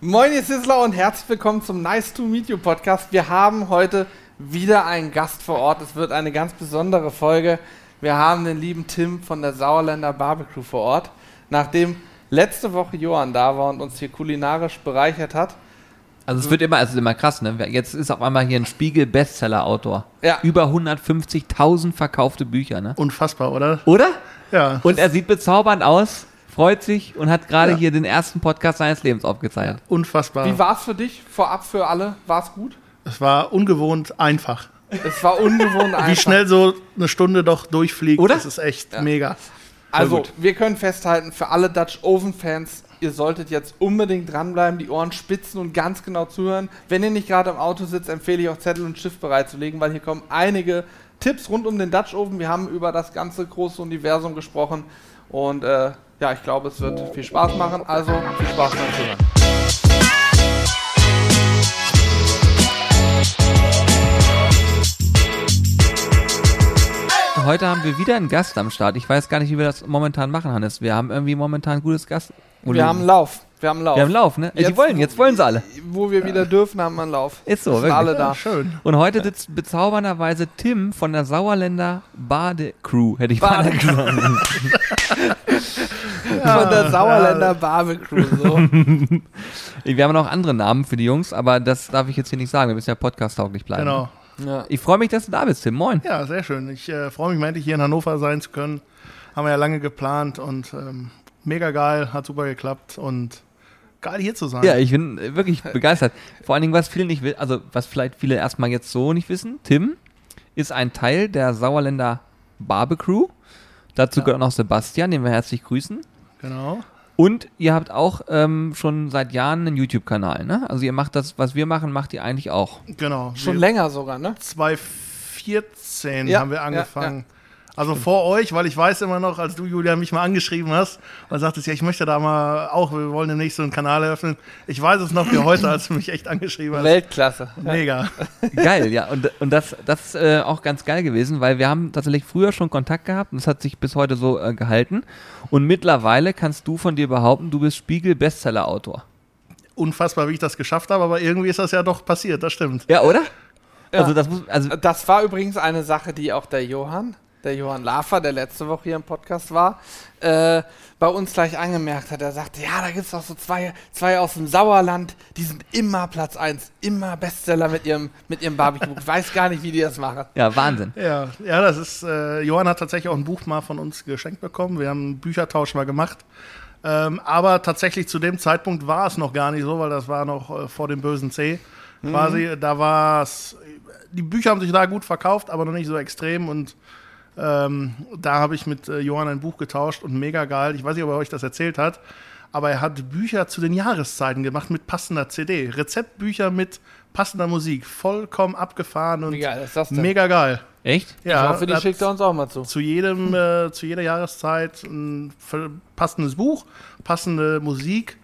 Moin, ihr Sizzler und herzlich willkommen zum Nice to Meet You Podcast. Wir haben heute wieder einen Gast vor Ort. Es wird eine ganz besondere Folge. Wir haben den lieben Tim von der Sauerländer Barbecue vor Ort. Nachdem letzte Woche Johann da war und uns hier kulinarisch bereichert hat. Also es wird immer, also es ist immer krass, ne? Jetzt ist auf einmal hier ein Spiegel-Bestseller-Autor. Ja. Über 150.000 verkaufte Bücher, ne? Unfassbar, oder? Oder? Ja. Und er sieht bezaubernd aus, freut sich und hat gerade Ja. hier den ersten Podcast seines Lebens aufgezeichnet. Unfassbar. Wie war es für dich? Vorab für alle? War es gut? es war ungewohnt einfach. Es war ungewohnt einfach. Wie schnell so eine Stunde doch durchfliegt, Oder? das ist echt mega. Also, gut. wir können festhalten, für alle Dutch Oven Fans, ihr solltet jetzt unbedingt dranbleiben, die Ohren spitzen und ganz genau zuhören. Wenn ihr nicht gerade im Auto sitzt, empfehle ich auch Zettel und Stift bereitzulegen, weil hier kommen einige Tipps rund um den Dutch Oven. Wir haben über das ganze große Universum gesprochen und äh, ja, ich glaube, es wird viel Spaß machen. Also, viel Spaß beim Zuhören. Heute haben wir wieder einen Gast am Start. Ich weiß gar nicht, wie wir das momentan machen, Hannes. Wir haben irgendwie momentan ein gutes Gast. Wir haben Lauf. Wir haben Lauf. wir haben Lauf, ne? Jetzt- die wollen, jetzt wollen sie alle. Wo wir wieder dürfen, haben wir einen Lauf. Ist so, Sind wirklich. alle da. Ja, schön. Und heute sitzt bezaubernderweise Tim von der Sauerländer Badecrew, hätte ich mal Badecrew. gesagt. Von der Sauerländer Barbecue. So. Wir haben noch andere Namen für die Jungs, aber das darf ich jetzt hier nicht sagen. Wir müssen ja podcast-tauglich bleiben. Genau. ja. Ich freue mich, dass du da bist, Tim. Moin. Ja, sehr schön. Ich äh, freue mich, mal endlich hier in Hannover sein zu können. Haben wir ja lange geplant und ähm, mega geil, hat super geklappt und geil hier zu sein. Ja, ich bin wirklich begeistert. Vor allen Dingen, was viele nicht wissen, also was vielleicht viele erstmal jetzt so nicht wissen, Tim ist ein Teil der Sauerländer Barbecue. Dazu gehört auch noch Sebastian, den wir herzlich grüßen. Genau. Und ihr habt auch ähm, schon seit Jahren einen YouTube-Kanal, ne? Also ihr macht das, was wir machen, macht ihr eigentlich auch. Genau. Schon Wir- länger sogar, ne? 2014 Ja, haben wir ja, angefangen. Also vor euch, weil ich weiß immer noch, als du, Julia, mich mal angeschrieben hast und sagtest, ja, ich möchte da mal auch, wir wollen demnächst so einen Kanal eröffnen. Ich weiß es noch wie heute, als du mich echt angeschrieben hast. Weltklasse. Mega. Geil, ja. Und, und das, das ist äh, auch ganz geil gewesen, weil wir haben tatsächlich früher schon Kontakt gehabt und es hat sich bis heute so äh, gehalten. Und mittlerweile kannst du von dir behaupten, du bist Spiegel-Bestseller-Autor. Unfassbar, wie ich das geschafft habe, aber irgendwie ist das ja doch passiert, das stimmt. Ja, oder? Ja. Also das muss, also Das war übrigens eine Sache, die auch der Johann, der Johann Lafer, der letzte Woche hier im Podcast war, äh, bei uns gleich angemerkt hat. Er sagte, ja, da gibt es auch so zwei, zwei aus dem Sauerland, die sind immer Platz 1, immer Bestseller mit ihrem, mit ihrem Barbecue. Ich weiß gar nicht, wie die das machen. ja, Wahnsinn. Ja, ja, das ist, äh, Johann hat tatsächlich auch ein Buch mal von uns geschenkt bekommen. Wir haben einen Büchertausch mal gemacht. Ähm, aber tatsächlich zu dem Zeitpunkt war es noch gar nicht so, weil das war noch äh, vor dem bösen C. Quasi, da war es, die Bücher haben sich da gut verkauft, aber noch nicht so extrem und ähm, da habe ich mit äh, Johann ein Buch getauscht und mega geil. Ich weiß nicht, ob er euch das erzählt hat, aber er hat Bücher zu den Jahreszeiten gemacht mit passender CD. Rezeptbücher mit passender Musik. Vollkommen abgefahren und denn? mega geil. Echt? Ja, ich hoffe, die schickt er uns auch mal zu. zu jedem, äh, zu jeder Jahreszeit ein passendes Buch, passende Musik.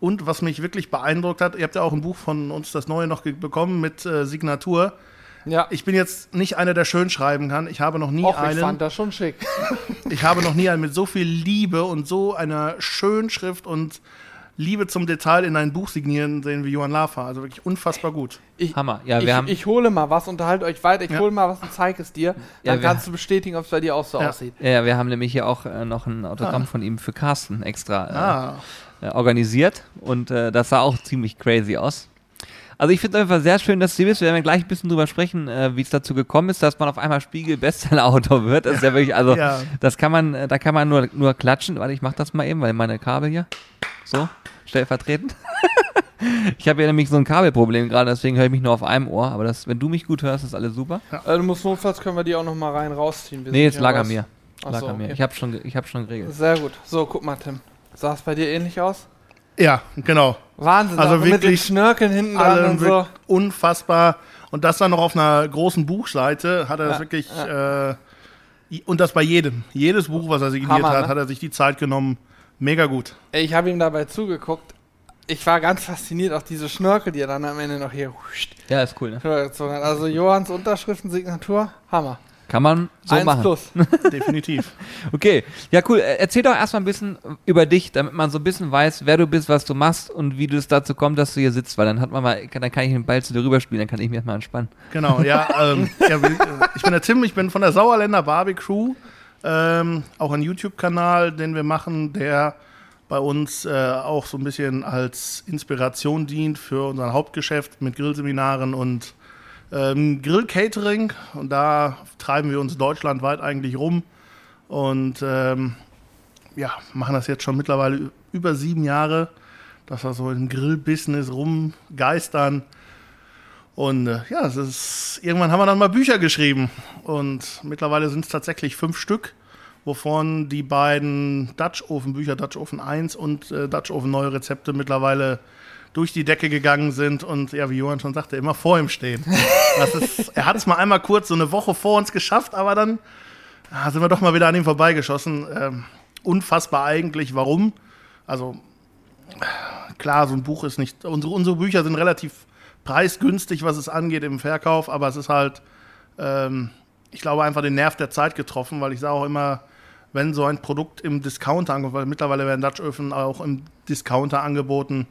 Und was mich wirklich beeindruckt hat, ihr habt ja auch ein Buch von uns, das neue noch bekommen mit äh, Signatur. Ja, Ich bin jetzt nicht einer, der schön schreiben kann. Ich habe noch nie Och, ich einen. fand das schon schick. Ich habe noch nie einen mit so viel Liebe und so einer Schönschrift und Liebe zum Detail in ein Buch signieren sehen wie Johann Lafer. Also wirklich unfassbar gut. Ich, Hammer. Ja, wir ich, haben ich hole mal was, unterhalte euch weiter, ich Ja. hole mal was und zeige es dir. Ja, Dann wir- kannst du bestätigen, ob es bei dir auch so Ja. aussieht. ja, wir haben nämlich hier auch äh, noch ein Autogramm von ihm für Carsten extra äh, Ah, äh, organisiert und äh, das sah auch ziemlich crazy aus. Also ich finde es einfach sehr schön, dass du hier bist. Wir werden ja gleich ein bisschen drüber sprechen, äh, wie es dazu gekommen ist, dass man auf einmal Spiegel-Bestseller-Autor wird. Das ist ja wirklich, also Ja. das kann man, äh, da kann man nur, nur klatschen. Warte, ich mach das mal eben, weil meine Kabel hier. So, stellvertretend. ich habe ja nämlich so ein Kabelproblem gerade, deswegen höre ich mich nur auf einem Ohr. Aber das, wenn du mich gut hörst, ist alles super. Äh, du musst notfalls können wir die auch noch mal rein rausziehen. Nee, jetzt lag raus. mir. Lag so, er mir. okay. Ich habe schon, ich hab schon geregelt. Sehr gut. So, guck mal, Tim. Sah es bei dir ähnlich aus? Ja, genau. Wahnsinn. Also auch mit den wirklich Schnörkeln hinten dran und so. wirklich unfassbar. Und das dann noch auf einer großen Buchseite hat er das Ja, wirklich, äh, i- und das bei jedem. Jedes Buch, was er signiert Hammer, hat, ne? hat er sich die Zeit genommen. Mega gut. Ey, Ich habe ihm dabei zugeguckt. Ich war ganz fasziniert, auch diese Schnörkel, die er dann am Ende noch hier huscht, Ja, ist cool, ne? Also Johanns Unterschriftensignatur, Hammer. Kann man so Eins machen. plus. Definitiv. Okay, ja cool. Äh, Erzähl doch erstmal ein bisschen über dich, damit man so ein bisschen weiß, wer du bist, was du machst und wie du es dazu kommt, dass du hier sitzt, weil dann hat man mal, dann kann ich den Ball zu dir rüberspielen, dann kann ich mich erstmal entspannen. Genau, ja. Ähm, ja äh, ich bin der Tim, ich bin von der Sauerländer Barbie Crew. Ähm, auch ein YouTube-Kanal, den wir machen, der bei uns äh, auch so ein bisschen als Inspiration dient für unser Hauptgeschäft mit Grillseminaren und ähm, Grillcatering. Und da treiben wir uns deutschlandweit eigentlich rum und ähm, ja, machen das jetzt schon mittlerweile über sieben Jahre, dass wir so im Grillbusiness rumgeistern. Und äh, ja, es ist, irgendwann haben wir dann mal Bücher geschrieben. Und mittlerweile sind es tatsächlich fünf Stück, wovon die beiden Dutch Oven Bücher, Dutch Oven 1 und äh, Dutch Oven Neue Rezepte mittlerweile durch die Decke gegangen sind und ja, wie Johann schon sagte, immer vor ihm stehen. Ist, er hat es mal einmal kurz so eine Woche vor uns geschafft, aber dann ah, sind wir doch mal wieder an ihm vorbeigeschossen. Ähm, unfassbar eigentlich, warum? Also klar, so ein Buch ist nicht. Unsere, unsere Bücher sind relativ preisgünstig, was es angeht im Verkauf, aber es ist halt, ähm, ich glaube, einfach den Nerv der Zeit getroffen, weil ich sage auch immer, wenn so ein Produkt im Discounter angeboten, weil mittlerweile werden Dutch-Öfen auch im Discounter angeboten,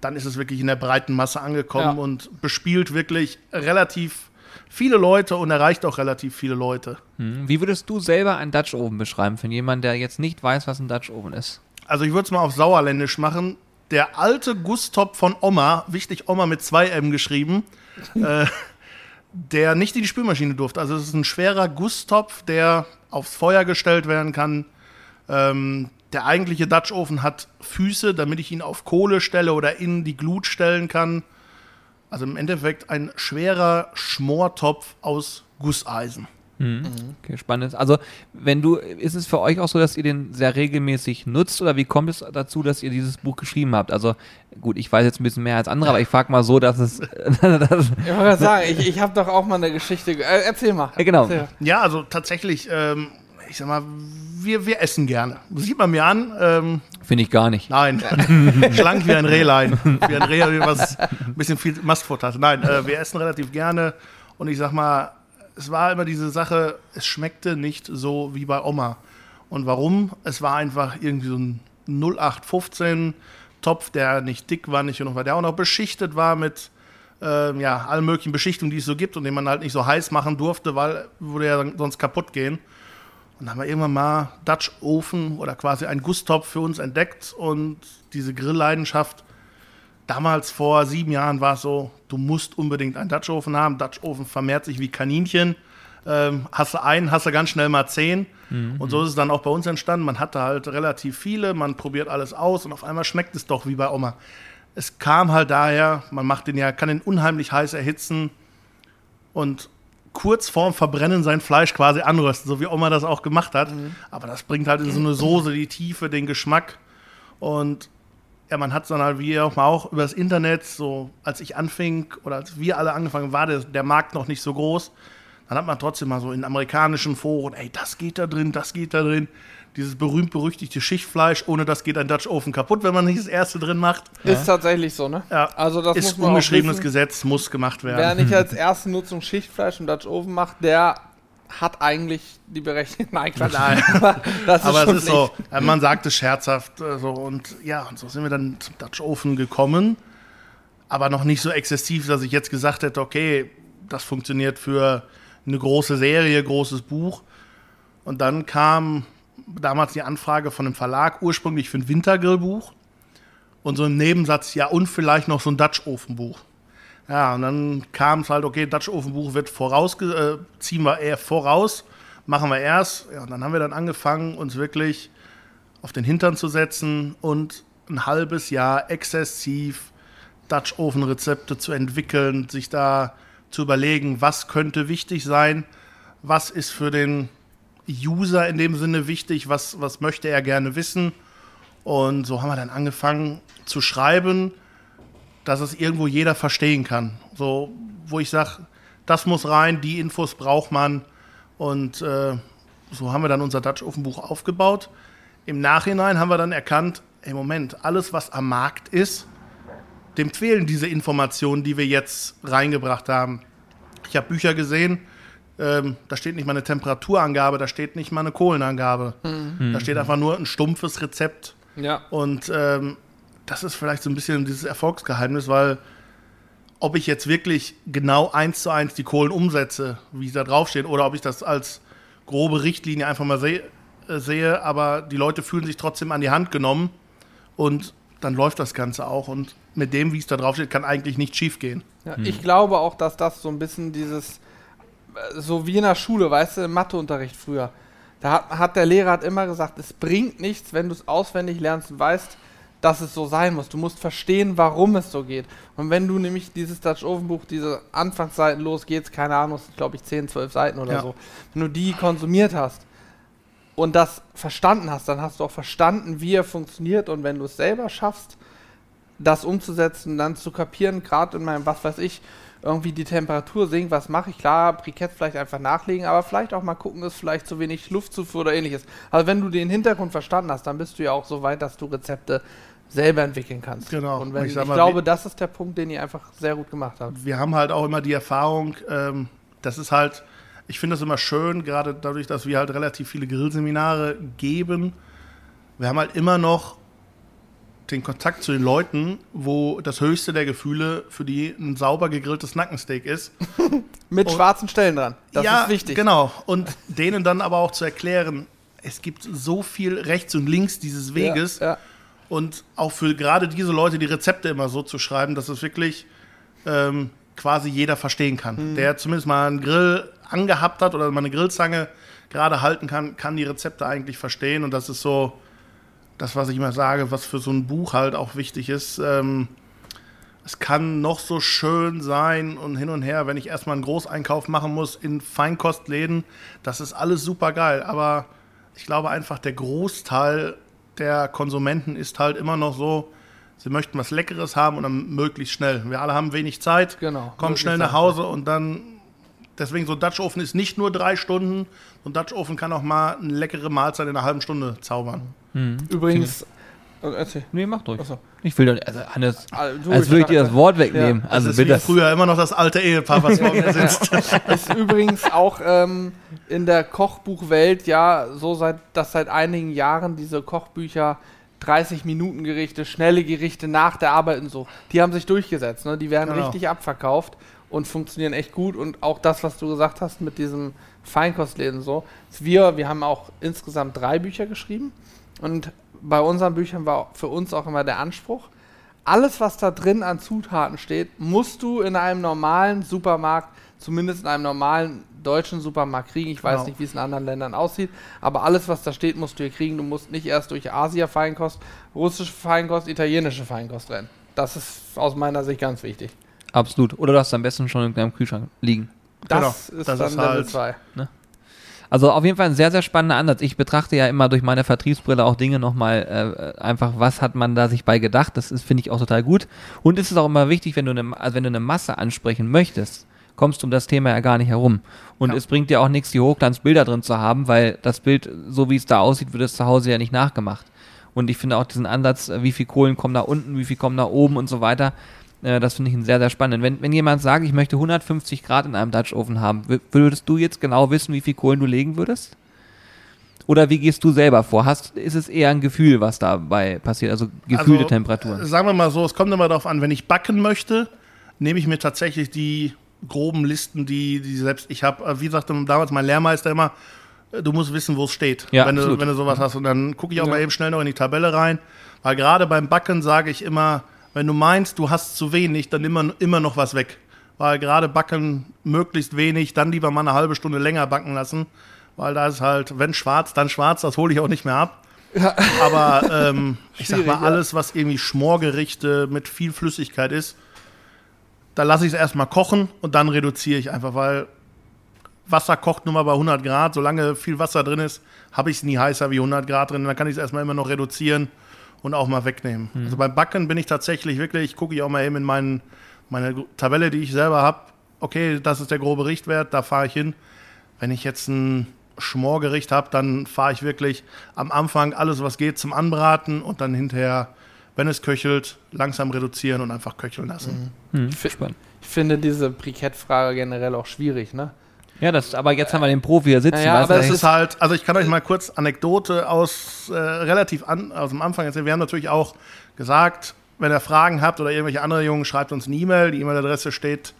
dann ist es wirklich in der breiten Masse angekommen Ja. und bespielt wirklich relativ viele Leute und erreicht auch relativ viele Leute. Hm. Wie würdest du selber einen Dutch Oven beschreiben, für jemanden, der jetzt nicht weiß, was ein Dutch Oven ist? Also ich würde es mal auf Sauerländisch machen. Der alte Gusstop von Oma, wichtig Oma mit zwei M geschrieben, äh, der nicht in die Spülmaschine durfte. Also es ist ein schwerer Gusstopf, der aufs Feuer gestellt werden kann. Ähm, der eigentliche Dutch Ofen hat Füße, damit ich ihn auf Kohle stelle oder in die Glut stellen kann. Also im Endeffekt ein schwerer Schmortopf aus Gusseisen. Okay, spannend. Also, wenn du, ist es für euch auch so, dass ihr den sehr regelmäßig nutzt oder wie kommt es dazu, dass ihr dieses Buch geschrieben habt? Also, gut, ich weiß jetzt ein bisschen mehr als andere, aber ich frage mal so, dass es, dass, Ich wollte gerade sagen, ich, ich habe doch auch mal eine Geschichte. ge- Äh, erzähl mal. Ja, genau. Erzähl. Ja, also tatsächlich, ähm, ich sag mal, wir, wir essen gerne. Sieht man mir an. Ähm, finde ich gar nicht. nein, schlank wie ein Rehlein. Wie ein Reh, was ein bisschen viel Mastfutter hat. Nein, äh, wir essen relativ gerne. Und ich sag mal, es war immer diese Sache, es schmeckte nicht so wie bei Oma. Und warum? Es war einfach irgendwie so ein 0815 Topf, der nicht dick war, nicht genug war, der auch noch beschichtet war mit ähm, ja, allen möglichen Beschichtungen, die es so gibt und den man halt nicht so heiß machen durfte, weil würde ja sonst kaputt gehen. Und dann haben wir irgendwann mal Dutch Ofen oder quasi einen Gusstopf für uns entdeckt und diese Grillleidenschaft. Damals vor sieben Jahren war es so, du musst unbedingt einen Dutch Ofen haben. Dutch Ofen vermehrt sich wie Kaninchen. Ähm, hast du einen, hast du ganz schnell mal zehn. Und so ist es dann auch bei uns entstanden. Man hatte halt relativ viele, man probiert alles aus und auf einmal schmeckt es doch wie bei Oma. Es kam halt daher, man macht den ja, kann den unheimlich heiß erhitzen und kurz vorm Verbrennen sein Fleisch quasi anrösten, so wie Oma das auch gemacht hat. Aber das bringt halt in so eine Soße die Tiefe, den Geschmack. Und ja, man hat dann halt, wie auch mal auch über das Internet, so als ich anfing oder als wir alle angefangen war der, der Markt noch nicht so groß. Dann hat man trotzdem mal so in amerikanischen Foren, ey, das geht da drin, das geht da drin. Dieses berühmt-berüchtigte Schichtfleisch, ohne das geht ein Dutch Ofen kaputt, wenn man nicht das erste drin macht. Ist tatsächlich so, ne? Ja. Also das ist muss man ungeschriebenes wissen. Gesetz, muss gemacht werden. Wer nicht als erste Nutzung Schichtfleisch im Dutch Oven macht, der hat eigentlich die Berechtigung. Nein, Quatsch. Nein. Aber das ist Aber schon es ist so, äh, man sagt es scherzhaft äh, so und ja, und so sind wir dann zum Dutch Ofen gekommen, aber noch nicht so exzessiv, dass ich jetzt gesagt hätte, okay, das funktioniert für eine große Serie, großes Buch. Und dann kam damals die Anfrage von einem Verlag, ursprünglich für ein Wintergrillbuch und so im Nebensatz, ja, und vielleicht noch so ein Dutch Ofenbuch. Ja, und dann kam es halt, okay, Dutch Ofenbuch wird voraus, äh, ziehen wir eher voraus, machen wir erst. Ja, und dann haben wir dann angefangen, uns wirklich auf den Hintern zu setzen und ein halbes Jahr exzessiv Dutch Oven Rezepte zu entwickeln, sich da zu überlegen, was könnte wichtig sein, was ist für den User in dem Sinne wichtig, was, was möchte er gerne wissen. Und so haben wir dann angefangen zu schreiben, dass es irgendwo jeder verstehen kann. So, wo ich sage, das muss rein, die Infos braucht man. Und äh, so haben wir dann unser Dutch Ofen Buch aufgebaut. Im Nachhinein haben wir dann erkannt, ey Moment, alles was am Markt ist, dem fehlen diese Informationen, die wir jetzt reingebracht haben. Ich habe Bücher gesehen, ähm, da steht nicht mal eine Temperaturangabe, da steht nicht mal eine Kohlenangabe. Mhm. Da steht einfach nur ein stumpfes Rezept. Ja. Und ähm, das ist vielleicht so ein bisschen dieses Erfolgsgeheimnis, weil ob ich jetzt wirklich genau eins zu eins die Kohlen umsetze, wie sie da draufstehen, oder ob ich das als grobe Richtlinie einfach mal seh, äh, sehe, aber die Leute fühlen sich trotzdem an die Hand genommen und dann läuft das Ganze auch. Und mit dem, wie es da draufsteht, kann eigentlich nicht schief gehen. Ja, Ich glaube auch, dass das so ein bisschen dieses, äh, so wie in der Schule, weißt du, im Matheunterricht früher. Da hat, hat der Lehrer hat immer gesagt, es bringt nichts, wenn du es auswendig lernst und weißt, dass es so sein muss. Du musst verstehen, warum es so geht. Und wenn du nämlich dieses Dutch Oven Buch, diese Anfangsseiten los geht's, keine Ahnung, es sind glaube ich 10, 12 Seiten oder Ja. so, wenn du die konsumiert hast und das verstanden hast, dann hast du auch verstanden, wie er funktioniert und wenn du es selber schaffst, das umzusetzen, dann zu kapieren, gerade in meinem, was weiß ich, irgendwie die Temperatur sinkt, was mache ich? Klar, Briketts vielleicht einfach nachlegen, aber vielleicht auch mal gucken, ist vielleicht zu wenig Luftzufuhr oder ähnliches. Also wenn du den Hintergrund verstanden hast, dann bist du ja auch so weit, dass du Rezepte selber entwickeln kannst. Genau. Und wenn, Ich ich, mal, glaube, das ist der Punkt, den ihr einfach sehr gut gemacht habt. wir haben halt auch immer die Erfahrung, ähm, das ist halt, ich finde das immer schön, gerade dadurch, dass wir halt relativ viele Grillseminare geben. Wir haben halt immer noch den Kontakt zu den Leuten, wo das höchste der Gefühle für die ein sauber gegrilltes Nackensteak ist. Mit Und- schwarzen Stellen dran. Das ja, ist wichtig. genau. Und denen dann aber auch zu erklären, es gibt so viel rechts und links dieses Weges. Ja, ja. Und auch für gerade diese Leute die Rezepte immer so zu schreiben, dass es wirklich ähm, quasi jeder verstehen kann. Der zumindest mal einen Grill angehabt hat oder mal eine Grillzange gerade halten kann, kann die Rezepte eigentlich verstehen. Und das ist so das, was ich immer sage, was für so ein Buch halt auch wichtig ist. Ähm, es kann noch so schön sein und hin und her, wenn ich erstmal einen Großeinkauf machen muss in Feinkostläden, das ist alles super geil. Aber ich glaube einfach, der Großteil der Konsumenten ist halt immer noch so, sie möchten was Leckeres haben und dann möglichst schnell. Wir alle haben wenig Zeit, Genau. kommen schnell nach. Hause und dann. Deswegen so ein Dutch Ofen ist nicht nur drei Stunden, so ein Dutch Ofen kann auch mal eine leckere Mahlzeit in einer halben Stunde zaubern. Übrigens, äh, erzähl. Nee, mach durch. Ach so. Ich will doch, also Hannes, Ah, du, als würde ich dir das Wort wegnehmen. Ja, also das ist bitte. wie früher immer noch das alte Ehepaar, was vor mir sitzt. ist übrigens auch ähm, in der Kochbuchwelt ja so, seit, dass seit einigen Jahren diese Kochbücher 30 Minuten Gerichte, schnelle Gerichte nach der Arbeit und so, die haben sich durchgesetzt. Ne? Die werden Genau. richtig abverkauft und funktionieren echt gut. Und auch das, was du gesagt hast mit diesem Feinkostläden so. Wir, wir haben auch insgesamt drei Bücher geschrieben und bei unseren Büchern war für uns auch immer der Anspruch, alles, was da drin an Zutaten steht, musst du in einem normalen Supermarkt, zumindest in einem normalen deutschen Supermarkt kriegen. Ich weiß Genau. nicht, wie es in anderen Ländern aussieht, aber alles, was da steht, musst du hier kriegen. Du musst nicht erst durch Asia-Feinkost, russische Feinkost, italienische Feinkost rennen. Das ist aus meiner Sicht ganz wichtig. Absolut. Oder du hast am besten schon in deinem Kühlschrank liegen. Das Genau, ist das dann ist Level halt- 2. Also auf jeden Fall ein sehr, sehr spannender Ansatz. Ich betrachte ja immer durch meine Vertriebsbrille auch Dinge nochmal äh, einfach, was hat man da sich bei gedacht. Das ist, finde ich, auch total gut. Und es ist auch immer wichtig, wenn du eine, also wenn du eine Masse ansprechen möchtest, kommst du um das Thema ja gar nicht herum. Und Ja. es bringt dir auch nichts, die Hochglanzbilder drin zu haben, weil das Bild, so wie es da aussieht, wird es zu Hause ja nicht nachgemacht. Und ich finde auch diesen Ansatz, äh, wie viel Kohlen kommen da unten, wie viel kommen da oben und so weiter, äh, das finde ich einen sehr, sehr spannend. Wenn, wenn jemand sagt, ich möchte 150 Grad in einem Dutch Oven haben, wür- würdest du jetzt genau wissen, wie viel Kohlen du legen würdest? Oder wie gehst du selber vor? Hast, ist es eher ein Gefühl, was dabei passiert? Also gefühlte Also, Temperaturen. äh, Sagen wir mal so, es kommt immer darauf an, wenn ich backen möchte, nehme ich mir tatsächlich die groben Listen, die, die selbst ich habe. Wie sagte damals mein Lehrmeister immer, äh, du musst wissen, wo es steht, Ja, wenn, du, wenn du sowas hast. Und dann gucke ich auch Ja. mal eben schnell noch in die Tabelle rein. Weil gerade beim Backen sage ich immer, wenn du meinst, du hast zu wenig, dann immer, immer noch was weg. Weil gerade Backen möglichst wenig, dann lieber mal eine halbe Stunde länger backen lassen. Weil da ist halt, wenn schwarz, dann schwarz, das hole ich auch nicht mehr ab. Aber ähm, ich sag mal, ja. alles, was irgendwie Schmorgerichte mit viel Flüssigkeit ist, da lasse ich es erstmal kochen und dann reduziere ich einfach, weil Wasser kocht nur mal bei 100 Grad. Solange viel Wasser drin ist, habe ich es nie heißer wie 100 Grad drin. Dann kann ich es erstmal immer noch reduzieren und auch mal wegnehmen. Also beim Backen bin ich tatsächlich wirklich, gucke ich auch mal eben in meinen, meine Tabelle, die ich selber habe. Okay, das ist der grobe Richtwert, da fahre ich hin. Wenn ich jetzt ein Schmorgericht habe, dann fahre ich wirklich am Anfang alles, was geht, zum Anbraten und dann hinterher, wenn es köchelt, langsam reduzieren und einfach köcheln lassen. Hm, fi- spannend. Ich finde diese Brikettfrage generell auch schwierig, ne? Ja, das, aber jetzt haben wir den Profi hier sitzen. Ja, ja, aber es Das ist- ist halt, also ich kann euch mal kurz Anekdote aus äh, relativ an, aus dem Anfang erzählen. Wir haben natürlich auch gesagt, wenn ihr Fragen habt oder irgendwelche andere Jungen, schreibt uns eine E-Mail. Die E-Mail-Adresse steht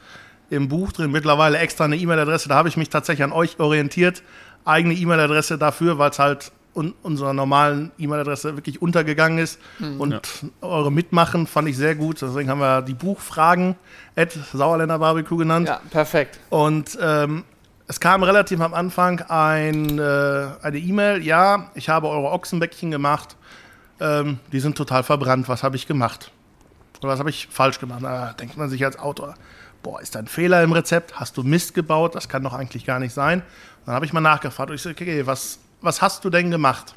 im Buch drin. Mittlerweile extra eine E-Mail-Adresse. Da habe ich mich tatsächlich an euch orientiert. Eigene E-Mail-Adresse dafür, weil es halt un unserer normalen E-Mail-Adresse wirklich untergegangen ist. Und eure Mitmachen fand ich sehr gut. Deswegen haben wir die Buchfragen at Sauerländer Barbecue genannt. Ja, perfekt. Und ähm, es kam relativ am Anfang ein, äh, eine E-Mail, ja, ich habe eure Ochsenbäckchen gemacht, ähm, die sind total verbrannt, was habe ich gemacht? Oder was habe ich falsch gemacht? Da denkt man sich als Autor, boah, ist da ein Fehler im Rezept? Hast du Mist gebaut? Das kann doch eigentlich gar nicht sein. Dann habe ich mal nachgefragt und ich so, okay, was, was hast du denn gemacht?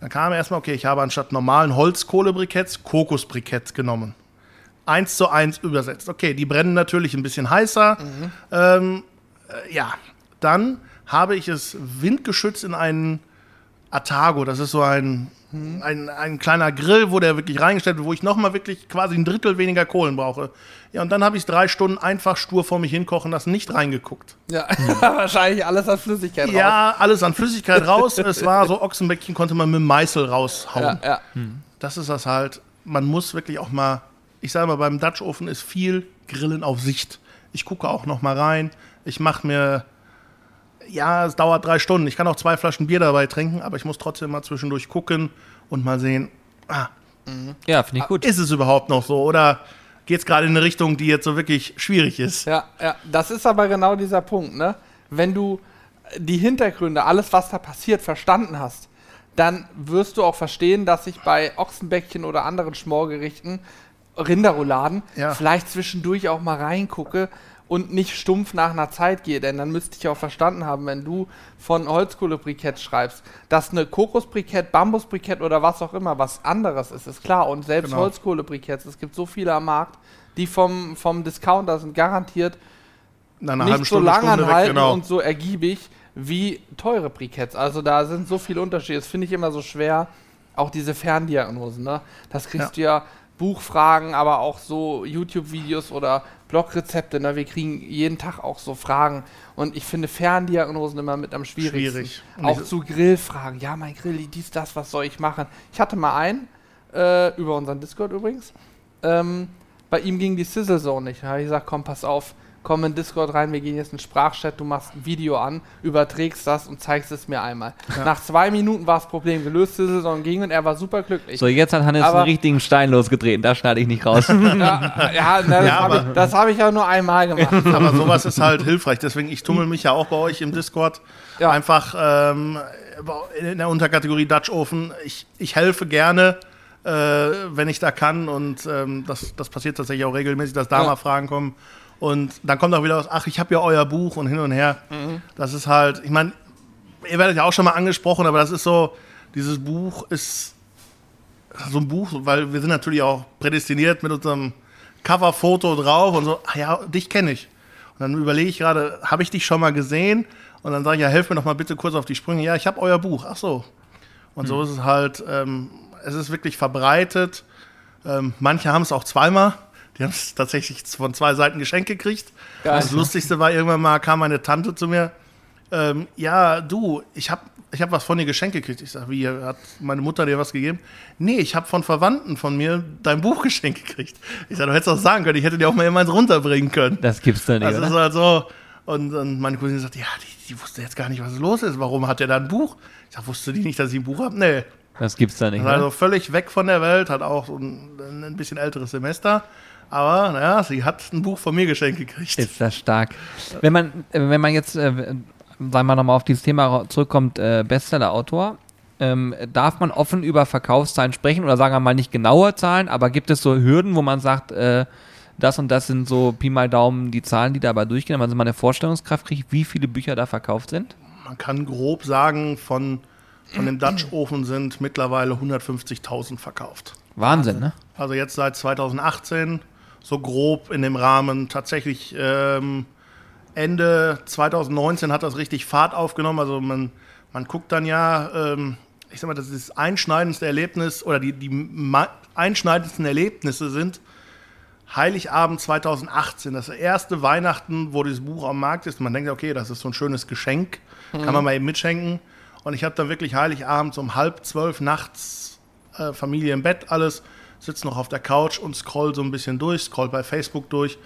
Dann kam erstmal, okay, ich habe anstatt normalen Holzkohlebriketts Kokosbriketts genommen. Eins zu eins übersetzt. Okay, die brennen natürlich ein bisschen heißer. Ähm, äh, ja, dann habe ich es windgeschützt in einen Atago. Das ist so ein, ein, ein kleiner Grill, wo der wirklich reingestellt wird, wo ich nochmal wirklich quasi ein Drittel weniger Kohlen brauche. Ja, und dann habe ich es drei Stunden einfach stur vor mich hinkochen lassen, nicht reingeguckt. Ja, wahrscheinlich alles an Flüssigkeit raus. Ja, alles an Flüssigkeit raus. es war so, Ochsenbäckchen konnte man mit dem Meißel raushauen. Ja, ja. Das ist das halt. Man muss wirklich auch mal, ich sage mal, beim Dutch Ofen ist viel Grillen auf Sicht. Ich gucke auch noch mal rein. Ich mache mir, ja, es dauert drei Stunden. Ich kann auch zwei Flaschen Bier dabei trinken, aber ich muss trotzdem mal zwischendurch gucken und mal sehen, ah, ja, finde ich gut. ist es überhaupt noch so oder geht es gerade in eine Richtung, die jetzt so wirklich schwierig ist? Ja, ja, das ist aber genau dieser Punkt, ne? Wenn du die Hintergründe, alles, was da passiert, verstanden hast, dann wirst du auch verstehen, dass ich bei Ochsenbäckchen oder anderen Schmorgerichten, Rinderrouladen, Ja. vielleicht zwischendurch auch mal reingucke und nicht stumpf nach einer Zeit gehe. Denn dann müsste ich auch verstanden haben, wenn du von Holzkohlebrikett schreibst, dass eine Kokosbrikett, Bambusbrikett oder was auch immer was anderes ist, ist klar. Und selbst Genau. Holzkohlebriketts, es gibt so viele am Markt, die vom, vom Discounter sind garantiert einer nicht so lang Stunde weg, anhalten genau. und so ergiebig wie teure Briketts. Also da sind so viele Unterschiede. Das finde ich immer so schwer. Auch diese Ferndiagnosen, ne? Das kriegst du ja Buchfragen, aber auch so YouTube-Videos oder Blogrezepte. Ne? Wir kriegen jeden Tag auch so Fragen. Und ich finde Ferndiagnosen immer mit am schwierigsten. Schwierig. Auch zu Grillfragen. Ja, mein Grill, dies, das, was soll ich machen? Ich hatte mal einen, äh, über unseren Discord übrigens. Ähm, bei ihm ging die Sizzle Zone nicht. Da habe ich gesagt, komm, pass auf, komm in Discord rein, wir gehen jetzt in den Sprachchat, du machst ein Video an, überträgst das und zeigst es mir einmal. Nach zwei Minuten war das Problem gelöst, Sizzle Zone ging und er war super glücklich. So, jetzt hat Hannes Aber- einen richtigen Stein losgetreten. Da schneide ich nicht raus. Ja, ja, na, das Ja, habe ich, hab ich ja nur einmal gemacht. Aber sowas ist halt hilfreich. Deswegen, ich tummel mich ja auch bei euch im Discord. Ja. Einfach ähm, in der Unterkategorie Dutch Ofen. Ich, ich helfe gerne, äh, wenn ich da kann. Und ähm, das, das passiert tatsächlich auch regelmäßig, dass da Ja. mal Fragen kommen. Und dann kommt auch wieder aus, ach, ich habe ja euer Buch und hin und her. Mhm. Das ist halt, ich meine, ihr werdet ja auch schon mal angesprochen, aber das ist so, dieses Buch ist so ein Buch, weil wir sind natürlich auch prädestiniert mit unserem Coverfoto drauf und so, ah ja, dich kenne ich. Und dann überlege ich gerade, habe ich dich schon mal gesehen? Und dann sage ich, ja, helf mir doch mal bitte kurz auf die Sprünge. Ja, ich habe euer Buch. Ach so. Und so ist es halt, ähm, es ist wirklich verbreitet. Ähm, manche haben es auch zweimal. Die haben es tatsächlich von zwei Seiten geschenkt gekriegt. Geil. Das Lustigste war, irgendwann mal kam meine Tante zu mir, ähm, ja, du, ich habe ich hab was von dir geschenkt gekriegt. Ich sage, wie, hat meine Mutter dir was gegeben? Nee, ich habe von Verwandten von mir dein Buch geschenkt gekriegt. Ich sage, du hättest auch sagen können, ich hätte dir auch mal jemand runterbringen können. Das gibt's doch nicht, Das ist oder? halt so. Und, und meine Cousine sagt, ja, die, die wusste jetzt gar nicht, was los ist. Warum hat der da ein Buch? Ich sag, wusste die nicht, dass ich ein Buch habe? Nee. Das gibt's doch nicht, Das ist also oder? völlig weg von der Welt, hat auch ein, ein bisschen älteres Semester. Aber naja, sie hat ein Buch von mir geschenkt gekriegt. Ist das stark. Wenn man, wenn man jetzt, äh, sagen wir nochmal auf dieses Thema zurückkommt, äh, Bestseller-Autor, ähm, darf man offen über Verkaufszahlen sprechen oder sagen wir mal nicht genaue Zahlen, aber gibt es so Hürden, wo man sagt, äh, das und das sind so Pi mal Daumen die Zahlen, die dabei durchgehen, damit man eine Vorstellungskraft kriegt, wie viele Bücher da verkauft sind? Man kann grob sagen, von, von dem Dutch Ofen sind mittlerweile 150.000 verkauft. Wahnsinn, ne? Also jetzt seit 2018, so grob in dem Rahmen. Tatsächlich ähm, Ende 2019 hat das richtig Fahrt aufgenommen. Also man, man guckt dann ja, ähm, ich sag mal, das ist das einschneidendste Erlebnis oder die, die einschneidendsten Erlebnisse sind, Heiligabend 2018, das erste Weihnachten, wo dieses Buch am Markt ist. Man denkt, okay, das ist so ein schönes Geschenk, kann man mal eben mitschenken. Und ich habe dann wirklich Heiligabend so um halb zwölf nachts äh, Familie im Bett, alles, sitze noch auf der Couch und scroll so ein bisschen durch, scroll bei Facebook durch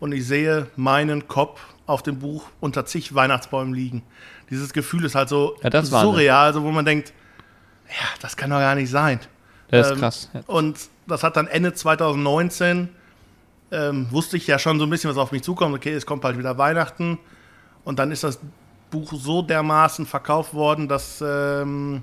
und ich sehe meinen Kopf auf dem Buch unter zig Weihnachtsbäumen liegen. Dieses Gefühl ist halt so Ja, ist surreal, also wo man denkt, ja, das kann doch gar nicht sein. Das ist Ähm, krass. Ja. Und das hat dann Ende 2019, ähm, wusste ich ja schon so ein bisschen, was auf mich zukommt. Okay, es kommt bald wieder Weihnachten. Und dann ist das Buch so dermaßen verkauft worden, dass ähm,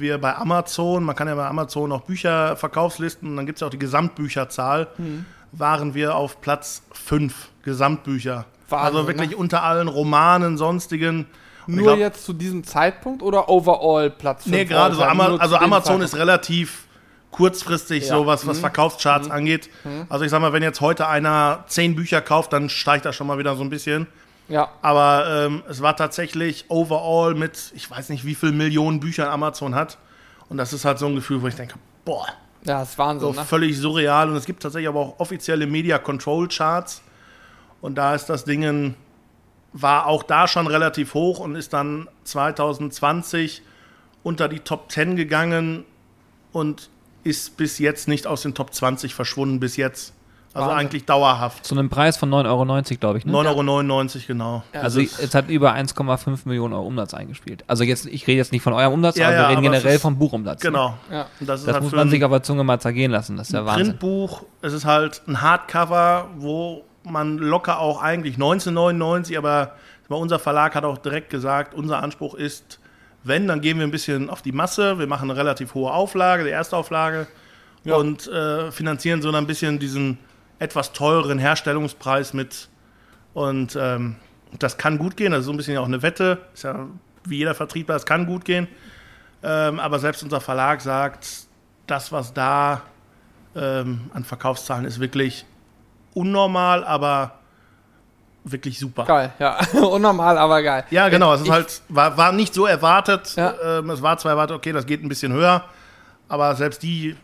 wir bei Amazon, man kann ja bei Amazon auch Bücher, Verkaufslisten, und dann gibt es ja auch die Gesamtbücherzahl, Mhm. waren wir auf Platz 5 Gesamtbücher. Wahnsinn, also wirklich ne? unter allen Romanen, sonstigen. Und Nur glaub- jetzt zu diesem Zeitpunkt oder overall Platz Nee, fünf gerade so. all-time? Ama also Amazon ist relativ kurzfristig, Ja. Mhm. so was, was Verkaufscharts angeht. Also ich sag mal, wenn jetzt heute einer zehn Bücher kauft, dann steigt das schon mal wieder so ein bisschen. Ja, Aber ähm, es war tatsächlich overall mit, ich weiß nicht, wie viel Millionen Büchern Amazon hat. Und das ist halt so ein Gefühl, wo ich denke, boah, ja, ist Wahnsinn, so ne? völlig surreal. Und es gibt tatsächlich aber auch offizielle Media Control Charts. Und da ist das Ding, war auch da schon relativ hoch und ist dann 2020 unter die Top 10 gegangen und ist bis jetzt nicht aus den Top 20 verschwunden, bis jetzt. Also Wahnsinn. eigentlich dauerhaft. Zu einem Preis von 9,90 Euro, glaube ich. Ne? 9,99 Euro, genau. Ja, Also es ist- jetzt hat über 1,5 Millionen Euro Umsatz eingespielt. Also jetzt, ich rede jetzt nicht von eurem Umsatz, Ja, aber ja, wir reden aber es generell ist- vom Buchumsatz. ne? Genau. Ja. Und das ist Das halt muss man sich auf der Zunge mal zergehen lassen. Das ist ja Wahnsinn. Printbuch, es ist halt ein Hardcover, wo man locker auch eigentlich 1999, aber unser Verlag hat auch direkt gesagt, unser Anspruch ist, wenn, dann gehen wir ein bisschen auf die Masse. Wir machen eine relativ hohe Auflage, die Erstauflage, Ja. und äh, finanzieren so ein bisschen diesen etwas teureren Herstellungspreis mit. Und ähm, das kann gut gehen. Das ist so ein bisschen auch eine Wette. Ist ja wie jeder Vertriebler, es kann gut gehen. Ähm, aber selbst unser Verlag sagt, das, was da ähm, an Verkaufszahlen ist, wirklich unnormal, aber wirklich super. Geil, ja. Unnormal, aber geil. Ja, genau. Es ist Ich- halt, war, war nicht so erwartet. Ja. Ähm, es war zwar erwartet, okay, das geht ein bisschen höher, aber selbst die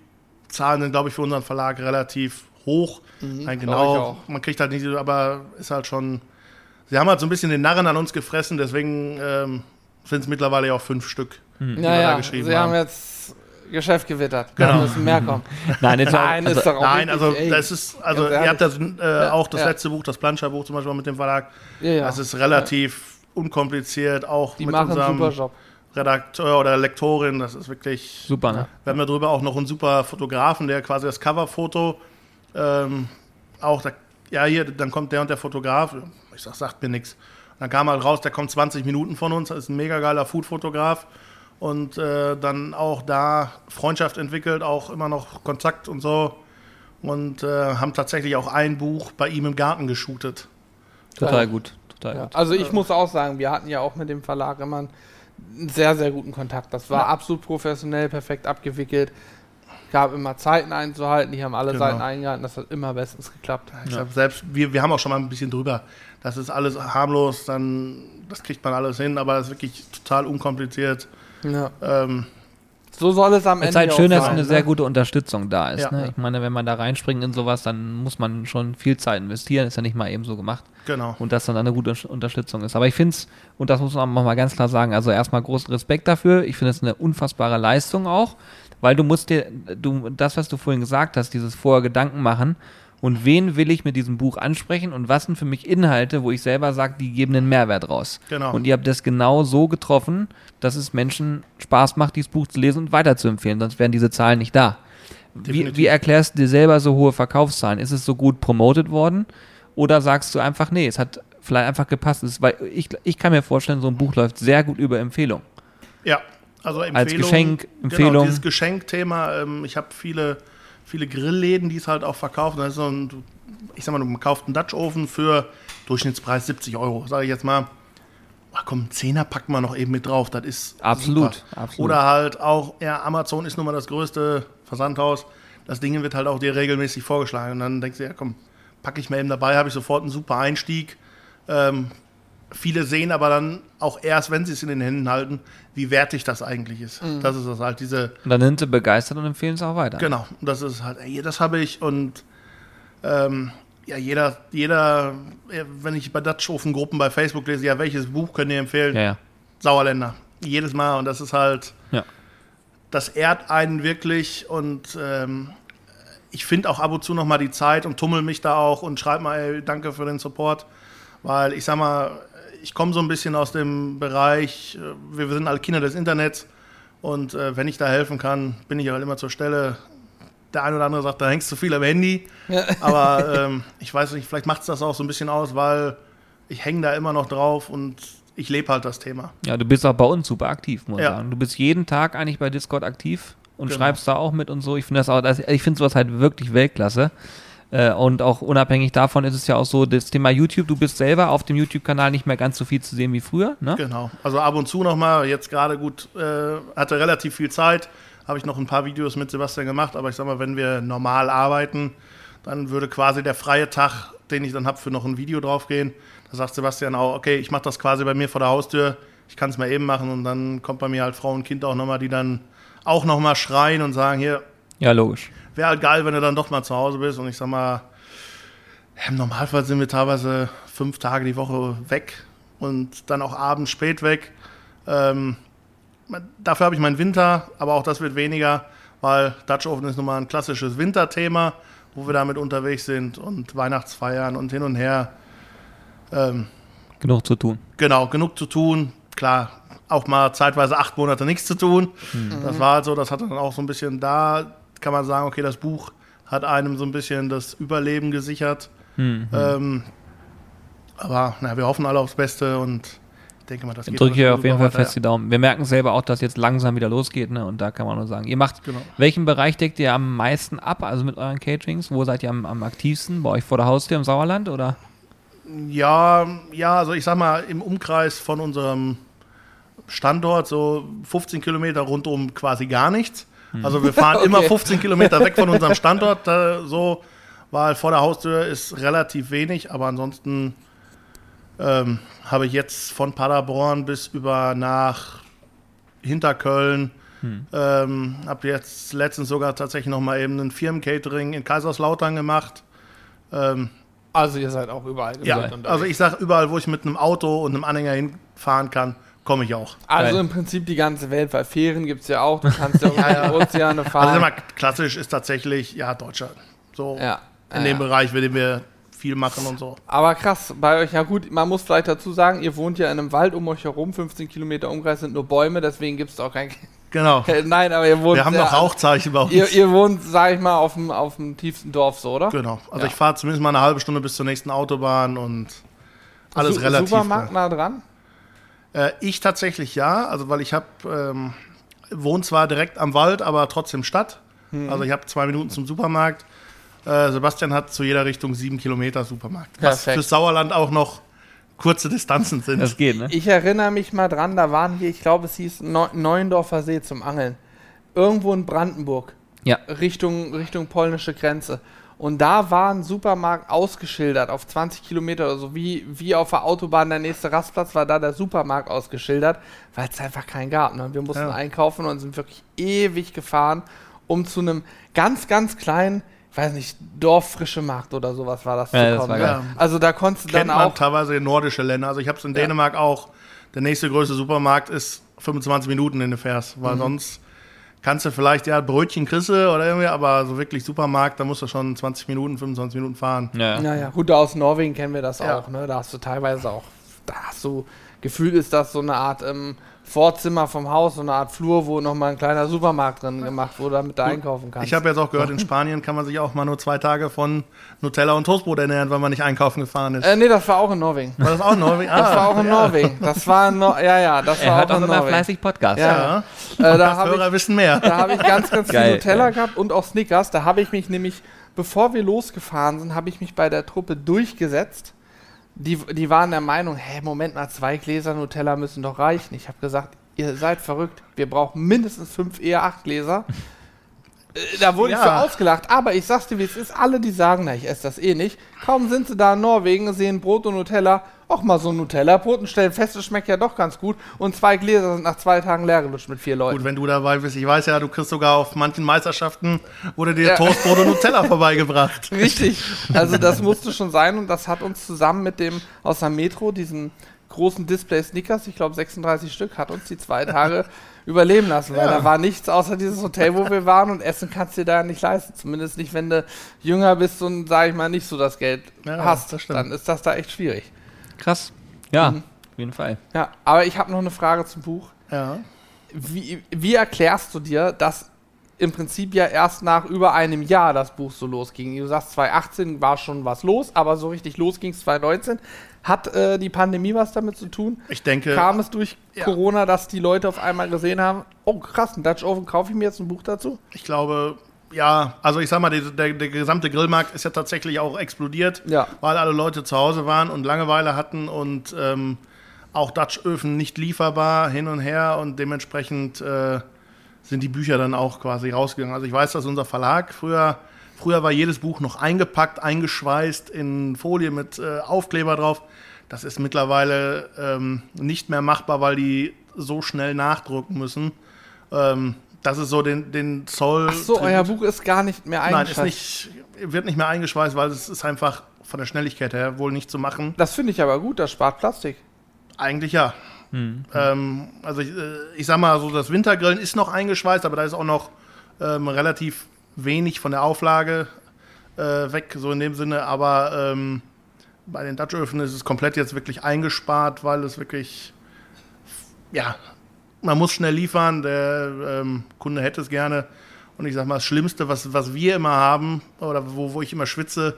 Zahlen sind, glaube ich, für unseren Verlag relativ hoch. Nein, glaub ich genau. auch. Man kriegt halt nicht, aber ist halt schon. Sie haben halt so ein bisschen den Narren an uns gefressen, deswegen ähm, sind es mittlerweile ja auch fünf Stück, die wir Ja, da ja, geschrieben sie haben haben. jetzt Geschäft gewittert. Genau. Da müssen mehr kommen. Nein, jetzt Nein, also, ist doch auch Nein, wirklich, also ey, das ist, also ihr habt das äh, Ja, auch das ja. letzte Buch, das Planscher-Buch zum Beispiel mit dem Verlag. Ja, ja. Das ist relativ unkompliziert, auch Die mit machen einen super unserem Job. Redakteur oder Lektorin. Das ist wirklich super, ne? Wir haben ja drüber auch noch einen super Fotografen, der quasi das Coverfoto ähm, auch, da, ja, hier, dann kommt der und der Fotograf. Ich sag, sagt mir nichts. Dann kam halt raus, der kommt 20 Minuten von uns, ist ein mega geiler Food-Fotograf. Und äh, dann auch da Freundschaft entwickelt, auch immer noch Kontakt und so. Und äh, haben tatsächlich auch ein Buch bei ihm im Garten geshootet. Total gut. Total Ja. gut. Also ich muss auch sagen, wir hatten ja auch mit dem Verlag immer einen sehr, sehr guten Kontakt. Das war Ja. absolut professionell, perfekt abgewickelt. Gab immer Zeiten einzuhalten, die haben alle Genau. Seiten eingehalten, das hat immer bestens geklappt. Ich sag, selbst, wir, wir haben auch schon mal ein bisschen drüber. Das ist alles harmlos, dann, das kriegt man alles hin, aber es ist wirklich total unkompliziert. Ja. Ähm, So soll es am Es Ende ist halt schön, dass sein, eine ne? sehr gute Unterstützung da ist. Ja. Ne? Ich meine, wenn man da reinspringt in sowas, dann muss man schon viel Zeit investieren. Ist ja nicht mal eben so gemacht. genau. Und dass dann eine gute Unterstützung ist. Aber ich finde es, und das muss man auch mal ganz klar sagen, also erstmal großen Respekt dafür. Ich finde es eine unfassbare Leistung auch, weil du musst dir, du, das, was du vorhin gesagt hast, dieses vorher Gedanken machen und wen will ich mit diesem Buch ansprechen und was sind für mich Inhalte, wo ich selber sage, die geben einen Mehrwert raus. Genau. Und ihr habt das genau so getroffen, dass es Menschen Spaß macht, dieses Buch zu lesen und weiterzuempfehlen, sonst wären diese Zahlen nicht da. Wie, wie erklärst du dir selber so hohe Verkaufszahlen? Ist es so gut promotet worden? Oder sagst du einfach, nee, es hat vielleicht einfach gepasst? Ist, weil ich, ich kann mir vorstellen, so ein Buch läuft sehr gut über Empfehlung. Ja, also Empfehlung. Als Geschenk, Genau, Empfehlung. dieses Geschenkthema. Ähm, ich habe viele, viele Grillläden, die es halt auch verkaufen. Das ist so ein, ich sag mal, du kaufst einen Dutch Oven für Durchschnittspreis 70 Euro. Sage ich jetzt mal, ach komm, einen Zehner packen wir noch eben mit drauf. Das ist Absolut, absolut. Oder halt auch, ja, Amazon ist nun mal das größte Versandhaus. Das Ding wird halt auch dir regelmäßig vorgeschlagen. Und dann denkst du, ja komm, packe ich mir eben dabei, habe ich sofort einen super Einstieg. Ähm, viele sehen aber dann auch erst, wenn sie es in den Händen halten, wie wertig das eigentlich ist. Das ist das halt, diese, Und dann sind sie begeistert und empfehlen es auch weiter. genau, das ist halt, ey, das habe ich und ähm, ja, jeder, jeder, wenn ich bei Dutch Ofen Gruppen bei Facebook lese, ja, welches Buch könnt ihr empfehlen? Ja, ja. Sauerländer. Jedes Mal. Und das ist halt, Ja. das ehrt einen wirklich. Und ähm, ich finde auch ab und zu noch mal die Zeit und tummel mich da auch und schreibe mal, ey, danke für den Support. Weil ich sag mal, ich komme so ein bisschen aus dem Bereich, äh, wir sind alle Kinder des Internets. Und äh, wenn ich da helfen kann, bin ich halt immer zur Stelle. Der eine oder andere sagt, da hängst du viel am Handy. Ja. Aber ähm, ich weiß nicht, vielleicht macht es das auch so ein bisschen aus, weil ich hänge da immer noch drauf und ich lebe halt das Thema. Ja, du bist auch bei uns super aktiv, muss ich Ja. sagen. Du bist jeden Tag eigentlich bei Discord aktiv und Genau. schreibst da auch mit und so. Ich finde das auch, das, ich finde sowas halt wirklich Weltklasse. Äh, und auch unabhängig davon ist es ja auch so, das Thema YouTube, du bist selber auf dem YouTube-Kanal nicht mehr ganz so viel zu sehen wie früher, ne? Genau. Also ab und zu nochmal, jetzt gerade gut, äh, hatte relativ viel Zeit, habe ich noch ein paar Videos mit Sebastian gemacht, aber ich sag mal, wenn wir normal arbeiten, dann würde quasi der freie Tag, den ich dann habe, für noch ein Video draufgehen. Da sagt Sebastian auch, okay, ich mache das quasi bei mir vor der Haustür, ich kann es mal eben machen und dann kommt bei mir halt Frau und Kind auch nochmal, die dann auch nochmal schreien und sagen, hier, Ja, logisch. Wäre halt geil, wenn du dann doch mal zu Hause bist. Und ich sag mal, im Normalfall sind wir teilweise fünf Tage die Woche weg und dann auch abends spät weg. Ähm, dafür habe ich meinen Winter, aber auch das wird weniger, weil Dutch Oven ist nun mal ein klassisches Winterthema, wo wir damit unterwegs sind und Weihnachtsfeiern und hin und her. Ähm, Genug zu tun. genau, genug zu tun. Klar, auch mal zeitweise acht Monate nichts zu tun. Das war halt so, das hat dann auch so ein bisschen da, kann man sagen, okay, das Buch hat einem so ein bisschen das Überleben gesichert. Ähm, aber na, wir hoffen alle aufs Beste und ich denke mal, das geht drücke ich alles auf jeden Fall weiter, fest die Daumen. Wir merken selber auch, dass jetzt langsam wieder losgeht, ne? Und da kann man nur sagen, ihr macht, Genau. welchen Bereich deckt ihr am meisten ab, also mit euren Caterings? Wo seid ihr am, am aktivsten? Bei euch vor der Haustür im Sauerland oder? Ja, ja, also ich sag mal, im Umkreis von unserem Standort, so 15 Kilometer rundum quasi gar nichts. Also wir fahren immer Okay. 15 Kilometer weg von unserem Standort, äh, so, weil vor der Haustür ist relativ wenig, aber ansonsten ähm, habe ich jetzt von Paderborn bis über nach Hinterköln, ähm, habe jetzt letztens sogar tatsächlich noch mal eben ein Firmencatering in Kaiserslautern gemacht. Ähm, Also ihr seid auch überall ja, also ich sag überall, wo ich mit einem Auto und einem Anhänger hinfahren kann, komme ich auch. Also Geil. im Prinzip die ganze Welt, weil Fähren gibt es ja auch. Du kannst ja auch über die Ozeane Also fahren. immer klassisch ist tatsächlich, ja, Deutschland. So ja, in ja, dem ja. Bereich, in dem wir viel machen und so. Aber krass, bei euch, ja gut, man muss vielleicht dazu sagen, ihr wohnt ja in einem Wald um euch herum, 15 Kilometer Umkreis sind nur Bäume, deswegen gibt es auch kein... Genau. Nein, aber ihr wohnt... Wir haben noch Rauchzeichen bei uns. Ihr, ihr wohnt, sag ich mal, auf dem, auf dem tiefsten Dorf so, oder? genau. Also Ja. ich fahre zumindest mal eine halbe Stunde bis zur nächsten Autobahn und alles Su- relativ. Supermarkt nah dran? Äh, ich tatsächlich ja, also weil ich habe ähm, wohne zwar direkt am Wald, aber trotzdem Stadt. Mhm. Also ich habe zwei Minuten zum Supermarkt. Äh, Sebastian hat zu jeder Richtung sieben Kilometer Supermarkt. Was Perfekt. fürs Sauerland auch noch kurze Distanzen sind. Das geht, ne? Ich erinnere mich mal dran, da waren wir, ich glaube, es hieß Neu Neuendorfer See zum Angeln. Irgendwo in Brandenburg. Ja. Richtung, Richtung polnische Grenze. Und da war ein Supermarkt ausgeschildert auf 20 Kilometer oder so, wie, wie auf der Autobahn der nächste Rastplatz war da der Supermarkt ausgeschildert, weil es einfach keinen gab. Ne? Wir mussten Ja. einkaufen und sind wirklich ewig gefahren, um zu einem ganz, ganz kleinen, ich weiß nicht, Dorffrische Markt oder sowas war das Ja, zu das kommen. war ne? Also da konntest du Kennt dann man auch. teilweise in nordische Länder. Also ich habe es in Ja. Dänemark auch. Der nächste größte Supermarkt ist 25 Minuten, den du fährst. Weil Mhm. sonst kannst du vielleicht, ja, Brötchen kriegst du oder irgendwie, aber so wirklich Supermarkt, da musst du schon 20 Minuten, 25 Minuten fahren. Ja. Naja, gut, aus Norwegen kennen wir das Ja. auch, ne? Da hast du teilweise auch, da hast du, gefühlt ist das so eine Art ähm, Vorzimmer vom Haus, so eine Art Flur, wo nochmal ein kleiner Supermarkt drin gemacht wurde, damit du einkaufen kannst. Ich habe jetzt auch gehört, in Spanien kann man sich auch mal nur zwei Tage von Nutella und Toastbrot ernähren, weil man nicht einkaufen gefahren ist. äh, nee, das war auch in Norwegen. War das auch Norwegen? Das war auch in ja. Norwegen. Das war in Nor ja, ja, das Er war hört auch auch in immer Norwegen. fleißig Podcast. Ja. Ja. Äh, da habe Hörer ich, wissen mehr. da hab ich ganz, ganz viel Geil, Nutella ja. gehabt und auch Snickers. Da habe ich mich nämlich, bevor wir losgefahren sind, habe ich mich bei der Truppe durchgesetzt. Die, die waren der Meinung, hä, Moment mal, zwei Gläser Nutella müssen doch reichen. Ich habe gesagt, ihr seid verrückt. Wir brauchen mindestens fünf, eher acht Gläser. Äh, Da wurde ich Ja. für ausgelacht. Aber ich sag's dir, wie es ist. Alle, die sagen, na, ich esse das eh nicht. Kaum sind sie da in Norwegen, sehen Brot und Nutella. Auch mal so ein Nutella-Brot und stellen fest, es schmeckt ja doch ganz gut. Und zwei Gläser sind nach zwei Tagen leer gelutscht mit vier Leuten. Gut, wenn du dabei bist, ich weiß ja, du kriegst sogar auf manchen Meisterschaften, wurde dir Ja. Toastbrot und Nutella vorbeigebracht. Richtig. Also das musste schon sein und das hat uns zusammen mit dem aus der Metro, diesem großen Display Snickers, ich glaube 36 Stück, hat uns die zwei Tage überleben lassen, weil Ja. da war nichts außer dieses Hotel, wo wir waren und Essen kannst du dir da nicht leisten. Zumindest nicht, wenn du jünger bist und, sag ich mal, nicht so das Geld Ja, hast. das dann ist das da echt schwierig. Krass. Ja, Mhm. auf jeden Fall. Ja, aber ich habe noch eine Frage zum Buch. Ja. Wie, wie erklärst du dir, dass im Prinzip ja erst nach über einem Jahr das Buch so losging? Du sagst, 2018 war schon was los, aber so richtig los ging es 2019. Hat äh, die Pandemie was damit zu tun? Ich denke, Kam es durch ja. Corona, dass die Leute auf einmal gesehen haben, oh krass, ein Dutch Oven, kaufe ich mir jetzt ein Buch dazu? ich glaube, ja, also ich sag mal, der, der, der gesamte Grillmarkt ist ja tatsächlich auch explodiert, Ja. weil alle Leute zu Hause waren und Langeweile hatten und ähm, auch Dutch-Öfen nicht lieferbar hin und her und dementsprechend äh, sind die Bücher dann auch quasi rausgegangen. Also ich weiß, dass unser Verlag früher, früher war jedes Buch noch eingepackt, eingeschweißt in Folie mit äh, Aufkleber drauf. Das ist mittlerweile ähm, nicht mehr machbar, weil die so schnell nachdrucken müssen. Ähm, das ist so den, den Zoll. Ach so, euer Buch ist gar nicht mehr Nein, eingeschaltet. ist nicht, wird nicht mehr eingeschweißt, weil es ist einfach von der Schnelligkeit her wohl nicht zu machen. Das finde ich aber gut, das spart Plastik. Eigentlich ja. Ähm, also ich, äh, ich sag mal, so das Wintergrillen ist noch eingeschweißt, aber da ist auch noch ähm, relativ wenig von der Auflage äh, weg, so in dem Sinne. Aber ähm, bei den Dutch-Öfen ist es komplett jetzt wirklich eingespart, weil es wirklich, ja, man muss schnell liefern, der ähm, Kunde hätte es gerne. Und ich sag mal, das Schlimmste, was, was wir immer haben, oder wo, wo ich immer schwitze,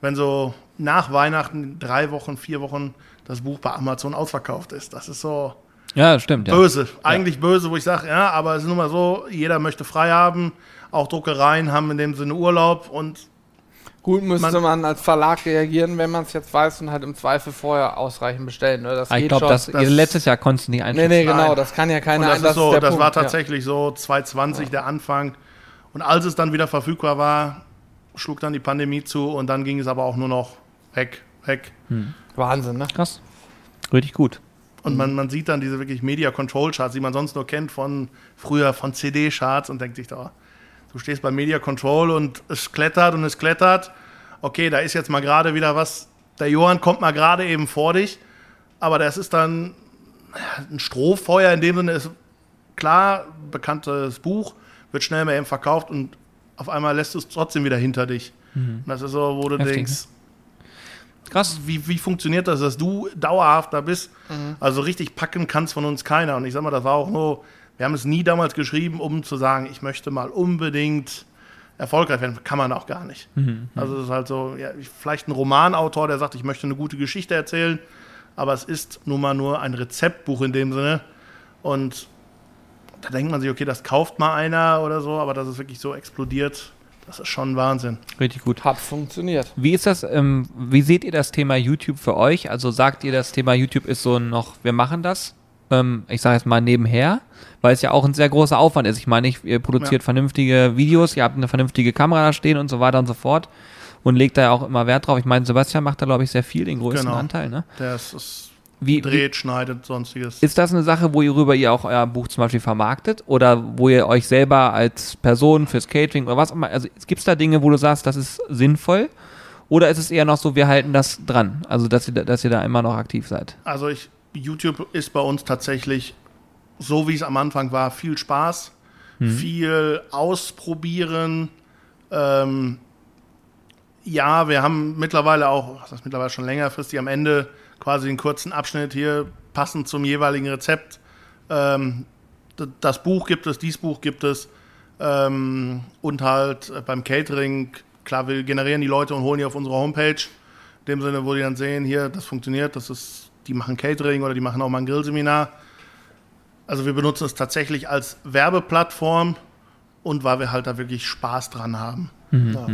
wenn so nach Weihnachten drei Wochen, vier Wochen das Buch bei Amazon ausverkauft ist. Das ist so Ja, stimmt. Ja. böse. Eigentlich böse, wo ich sage, ja, aber es ist nun mal so, jeder möchte frei haben. Auch Druckereien haben in dem Sinne Urlaub und Gut müsste Man- man, als Verlag reagieren, wenn man es jetzt weiß und halt im Zweifel vorher ausreichend bestellen. Ne? Das Ah, ich glaube, das, das- letztes Jahr konntest du nicht Nee, einschätzen. nee, genau, Nein. das kann ja keiner Und das, ein- ist so, der das Punkt, war ja. tatsächlich so 2020 der Anfang. Und als es dann wieder verfügbar war, schlug dann die Pandemie zu und dann ging es aber auch nur noch weg, weg. Wahnsinn, ne? Krass. Richtig gut. Und man, man sieht dann diese wirklich Media Control Charts, die man sonst nur kennt von früher von CD Charts und denkt sich da, du stehst bei Media Control und es klettert und es klettert. Okay, da ist jetzt mal gerade wieder was. Der Johann kommt mal gerade eben vor dich, aber das ist dann ein Strohfeuer in dem Sinne ist klar, bekanntes Buch, wird schnell mal eben verkauft und auf einmal lässt du es trotzdem wieder hinter dich. Und das ist so, wo du Heftig, denkst, Krass. wie, wie funktioniert das, dass du dauerhaft da bist? Also richtig packen kann es von uns keiner. Und ich sag mal, das war auch nur, wir haben es nie damals geschrieben, um zu sagen, ich möchte mal unbedingt erfolgreich werden. Kann man auch gar nicht. Also es ist halt so, ja, vielleicht ein Romanautor, der sagt, ich möchte eine gute Geschichte erzählen, aber es ist nun mal nur ein Rezeptbuch in dem Sinne. Und da denkt man sich, okay, das kauft mal einer oder so, aber dass es wirklich so explodiert, das ist schon Wahnsinn. Richtig gut. Hat funktioniert. Wie ist das, ähm, wie seht ihr das Thema YouTube für euch? Also sagt ihr, das Thema YouTube ist so noch, wir machen das, ähm, ich sage jetzt mal nebenher, weil es ja auch ein sehr großer Aufwand ist. Ich meine, ich, ihr produziert Ja. vernünftige Videos, ihr habt eine vernünftige Kamera da stehen und so weiter und so fort und legt da ja auch immer Wert drauf. Ich meine, Sebastian macht da, glaube ich, sehr viel, den größten Genau. Anteil. Ne? Der ist, ist Wie, wie, dreht, schneidet, sonstiges. ist das eine Sache, worüber ihr auch euer Buch zum Beispiel vermarktet oder wo ihr euch selber als Person fürs Catering oder was auch immer, also gibt es da Dinge, wo du sagst, das ist sinnvoll? Oder ist es eher noch so, wir halten das dran? Also, dass ihr, da- dass ihr da immer noch aktiv seid? Also ich, YouTube ist bei uns tatsächlich, so wie es am Anfang war, viel Spaß, viel ausprobieren. Ähm, ja, wir haben mittlerweile auch, das ist mittlerweile schon längerfristig, am Ende quasi einen kurzen Abschnitt hier passend zum jeweiligen Rezept. Ähm, das Buch gibt es, dieses Buch gibt es. Ähm, und halt äh, beim Catering, klar, wir generieren die Leute und holen die auf unsere Homepage. In dem Sinne, wo die dann sehen, hier, das funktioniert, das ist, die machen Catering oder die machen auch mal ein Grillseminar. Also wir benutzen es tatsächlich als Werbeplattform und weil wir halt da wirklich Spaß dran haben. Ja,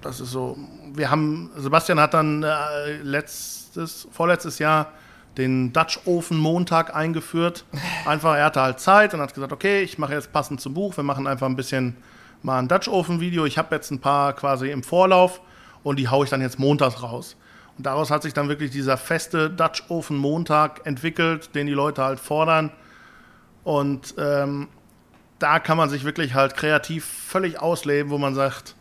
das ist so. Wir haben, Sebastian hat dann äh, letztes, vorletztes Jahr den Dutch Ofen Montag eingeführt. Einfach, er hatte halt Zeit und hat gesagt, okay, ich mache jetzt passend zum Buch, wir machen einfach ein bisschen mal ein Dutch Oven Video. Ich habe jetzt ein paar quasi im Vorlauf und die haue ich dann jetzt montags raus. Und daraus hat sich dann wirklich dieser feste Dutch Oven Montag entwickelt, den die Leute halt fordern. Und ähm, da kann man sich wirklich halt kreativ völlig ausleben, wo man sagt,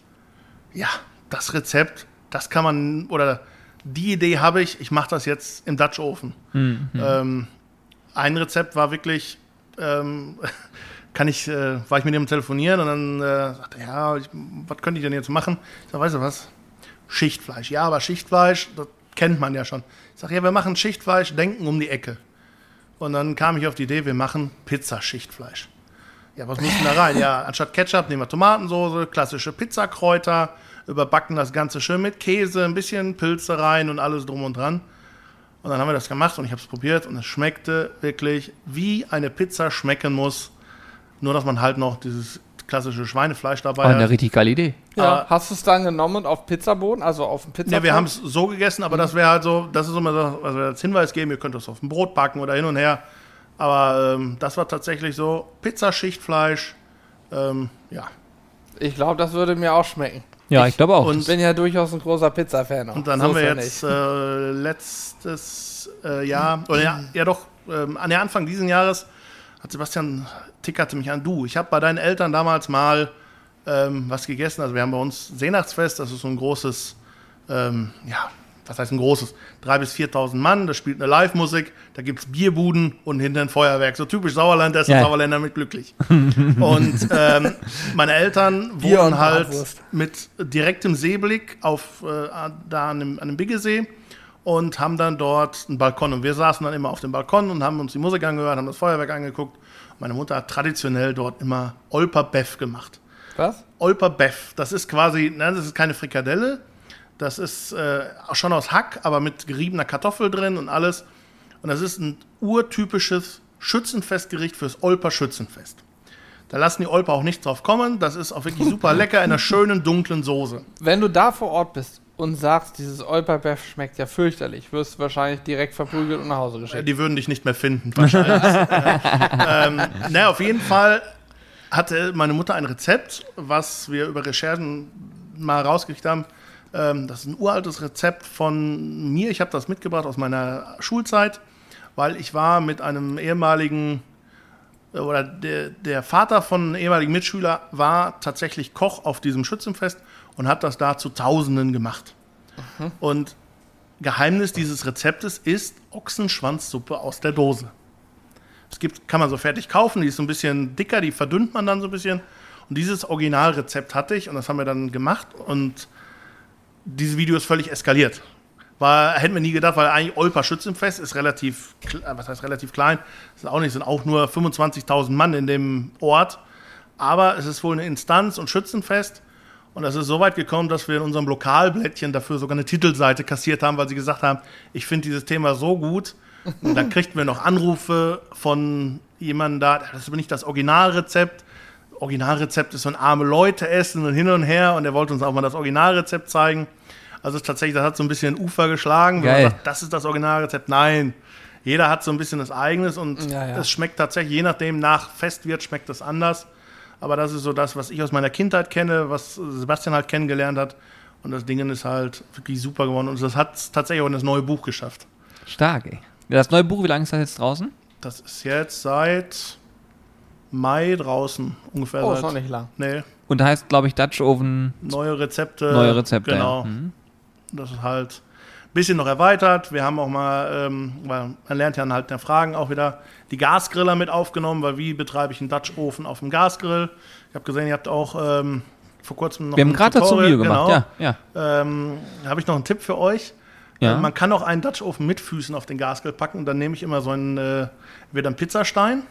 ja, das Rezept, das kann man, oder die Idee habe ich, ich mache das jetzt im Dutch Ofen. Mhm. Ähm, ein Rezept war wirklich, ähm, kann ich, äh, war ich mit ihm telefonieren und dann äh, sagte er, ja, ich, was könnte ich denn jetzt machen? Ich sage, weißt du was? Schichtfleisch. Ja, aber Schichtfleisch, das kennt man ja schon. Ich sage, ja, wir machen Schichtfleisch, denken um die Ecke. Und dann kam ich auf die Idee, wir machen Pizzaschichtfleisch. Ja, was muss denn da rein? Ja, anstatt Ketchup nehmen wir Tomatensoße, klassische Pizzakräuter, überbacken das Ganze schön mit Käse, ein bisschen Pilze rein und alles drum und dran. Und dann haben wir das gemacht und ich habe es probiert und es schmeckte wirklich wie eine Pizza schmecken muss. Nur, dass man halt noch dieses klassische Schweinefleisch dabei Oh, eine hat. richtig geile Idee. Ja. Aber- Hast du es dann genommen und auf Pizzaboden, also auf dem Pizza? Ja, wir haben es so gegessen, aber das wäre halt so, das ist immer so, also als Hinweis geben, ihr könnt das auf dem Brot backen oder hin und her. Aber ähm, das war tatsächlich so Pizzaschichtfleisch. Ähm, ja. Ich glaube, das würde mir auch schmecken. Ja, ich glaube auch. und- Ich bin ja durchaus ein großer Pizza-Fan. Und dann So haben wir jetzt äh, letztes äh, Jahr, oder ja, ja doch, ähm, an der Anfang dieses Jahres hat Sebastian tickerte mich an, du, ich habe bei deinen Eltern damals mal ähm, was gegessen. Also wir haben bei uns Seenachtsfest, das ist so ein großes, ähm, ja, was heißt ein großes? 3.000 bis 4.000 Mann, da spielt eine Live-Musik, da gibt es Bierbuden und hinter ein Feuerwerk. So typisch Sauerland, da ist Ja. der Sauerländer mit glücklich. und ähm, meine Eltern wohnen halt Bratwurst. mit direktem Seeblick auf äh, da an dem, an dem Biggesee und haben dann dort einen Balkon. Und wir saßen dann immer auf dem Balkon und haben uns die Musik angehört, haben das Feuerwerk angeguckt. Meine Mutter hat traditionell dort immer Olper Beff gemacht. Was? Olper Beff, das ist quasi, nein, das ist keine Frikadelle, das ist äh, schon aus Hack, aber mit geriebener Kartoffel drin und alles. Und das ist ein urtypisches Schützenfestgericht fürs Olper Schützenfest. Da lassen die Olper auch nichts drauf kommen. Das ist auch wirklich super lecker in einer schönen dunklen Soße. Wenn du da vor Ort bist und sagst, dieses Olperbeff schmeckt ja fürchterlich, wirst du wahrscheinlich direkt verprügelt und nach Hause geschickt. Die würden dich nicht mehr finden, wahrscheinlich. ja. ähm, naja, auf jeden Fall hatte meine Mutter ein Rezept, was wir über Recherchen mal rausgekriegt haben. Ähm, das ist ein uraltes Rezept von mir. Ich habe das mitgebracht aus meiner Schulzeit, weil ich war mit einem ehemaligen äh, oder der, der Vater von einem ehemaligen Mitschüler war tatsächlich Koch auf diesem Schützenfest und hat das da zu Tausenden gemacht. Und Geheimnis dieses Rezeptes ist Ochsenschwanzsuppe aus der Dose. Es gibt, kann man so fertig kaufen, die ist so ein bisschen dicker, die verdünnt man dann so ein bisschen. Und dieses Originalrezept hatte ich und das haben wir dann gemacht und dieses Video ist völlig eskaliert. War, hätten wir nie gedacht, weil eigentlich Olper Schützenfest ist relativ, äh, was heißt relativ klein, ist auch nicht, sind auch nur 25.000 Mann in dem Ort. Aber es ist wohl eine Instanz und Schützenfest. Und das ist so weit gekommen, dass wir in unserem Lokalblättchen dafür sogar eine Titelseite kassiert haben, weil sie gesagt haben, ich finde dieses Thema so gut. Und dann kriegten wir noch Anrufe von jemandem da, das ist aber nicht das Originalrezept. Originalrezept ist so ein arme Leute essen und hin und her. Und er wollte uns auch mal das Originalrezept zeigen. Also tatsächlich, das hat so ein bisschen Ufer geschlagen. Wenn Geil. man sagt, das ist das Originalrezept. Nein, jeder hat so ein bisschen das eigenes und Ja, ja. es schmeckt tatsächlich, je nachdem nach Festwirt, schmeckt es anders. Aber das ist so das, was ich aus meiner Kindheit kenne, was Sebastian halt kennengelernt hat. Und das Ding ist halt wirklich super geworden. Und das hat es tatsächlich auch in das neue Buch geschafft. Stark, ey. Das neue Buch, wie lange ist das jetzt draußen? Das ist jetzt seit Mai draußen ungefähr. Oh, seit, ist noch nicht lang. Nee, Und heißt, glaube ich, Dutch Oven. neue Rezepte. Neue Rezepte, Genau. ja. Mhm. Das ist halt bisschen noch erweitert. Wir haben auch mal, ähm, weil man lernt ja dann halt in der Fragen auch wieder die Gasgriller mit aufgenommen, weil wie betreibe ich einen Dutch-Ofen auf dem Gasgrill? Ich habe gesehen, ihr habt auch ähm, vor kurzem noch Wir haben gerade dazu ein Tutorial, Video gemacht. genau. Ja, ja. Ähm, habe ich noch einen Tipp für euch. Ja. Äh, man kann auch einen Dutch-Ofen mit Füßen auf den Gasgrill packen. Und dann nehme ich immer so einen, äh, entweder einen Pizzastein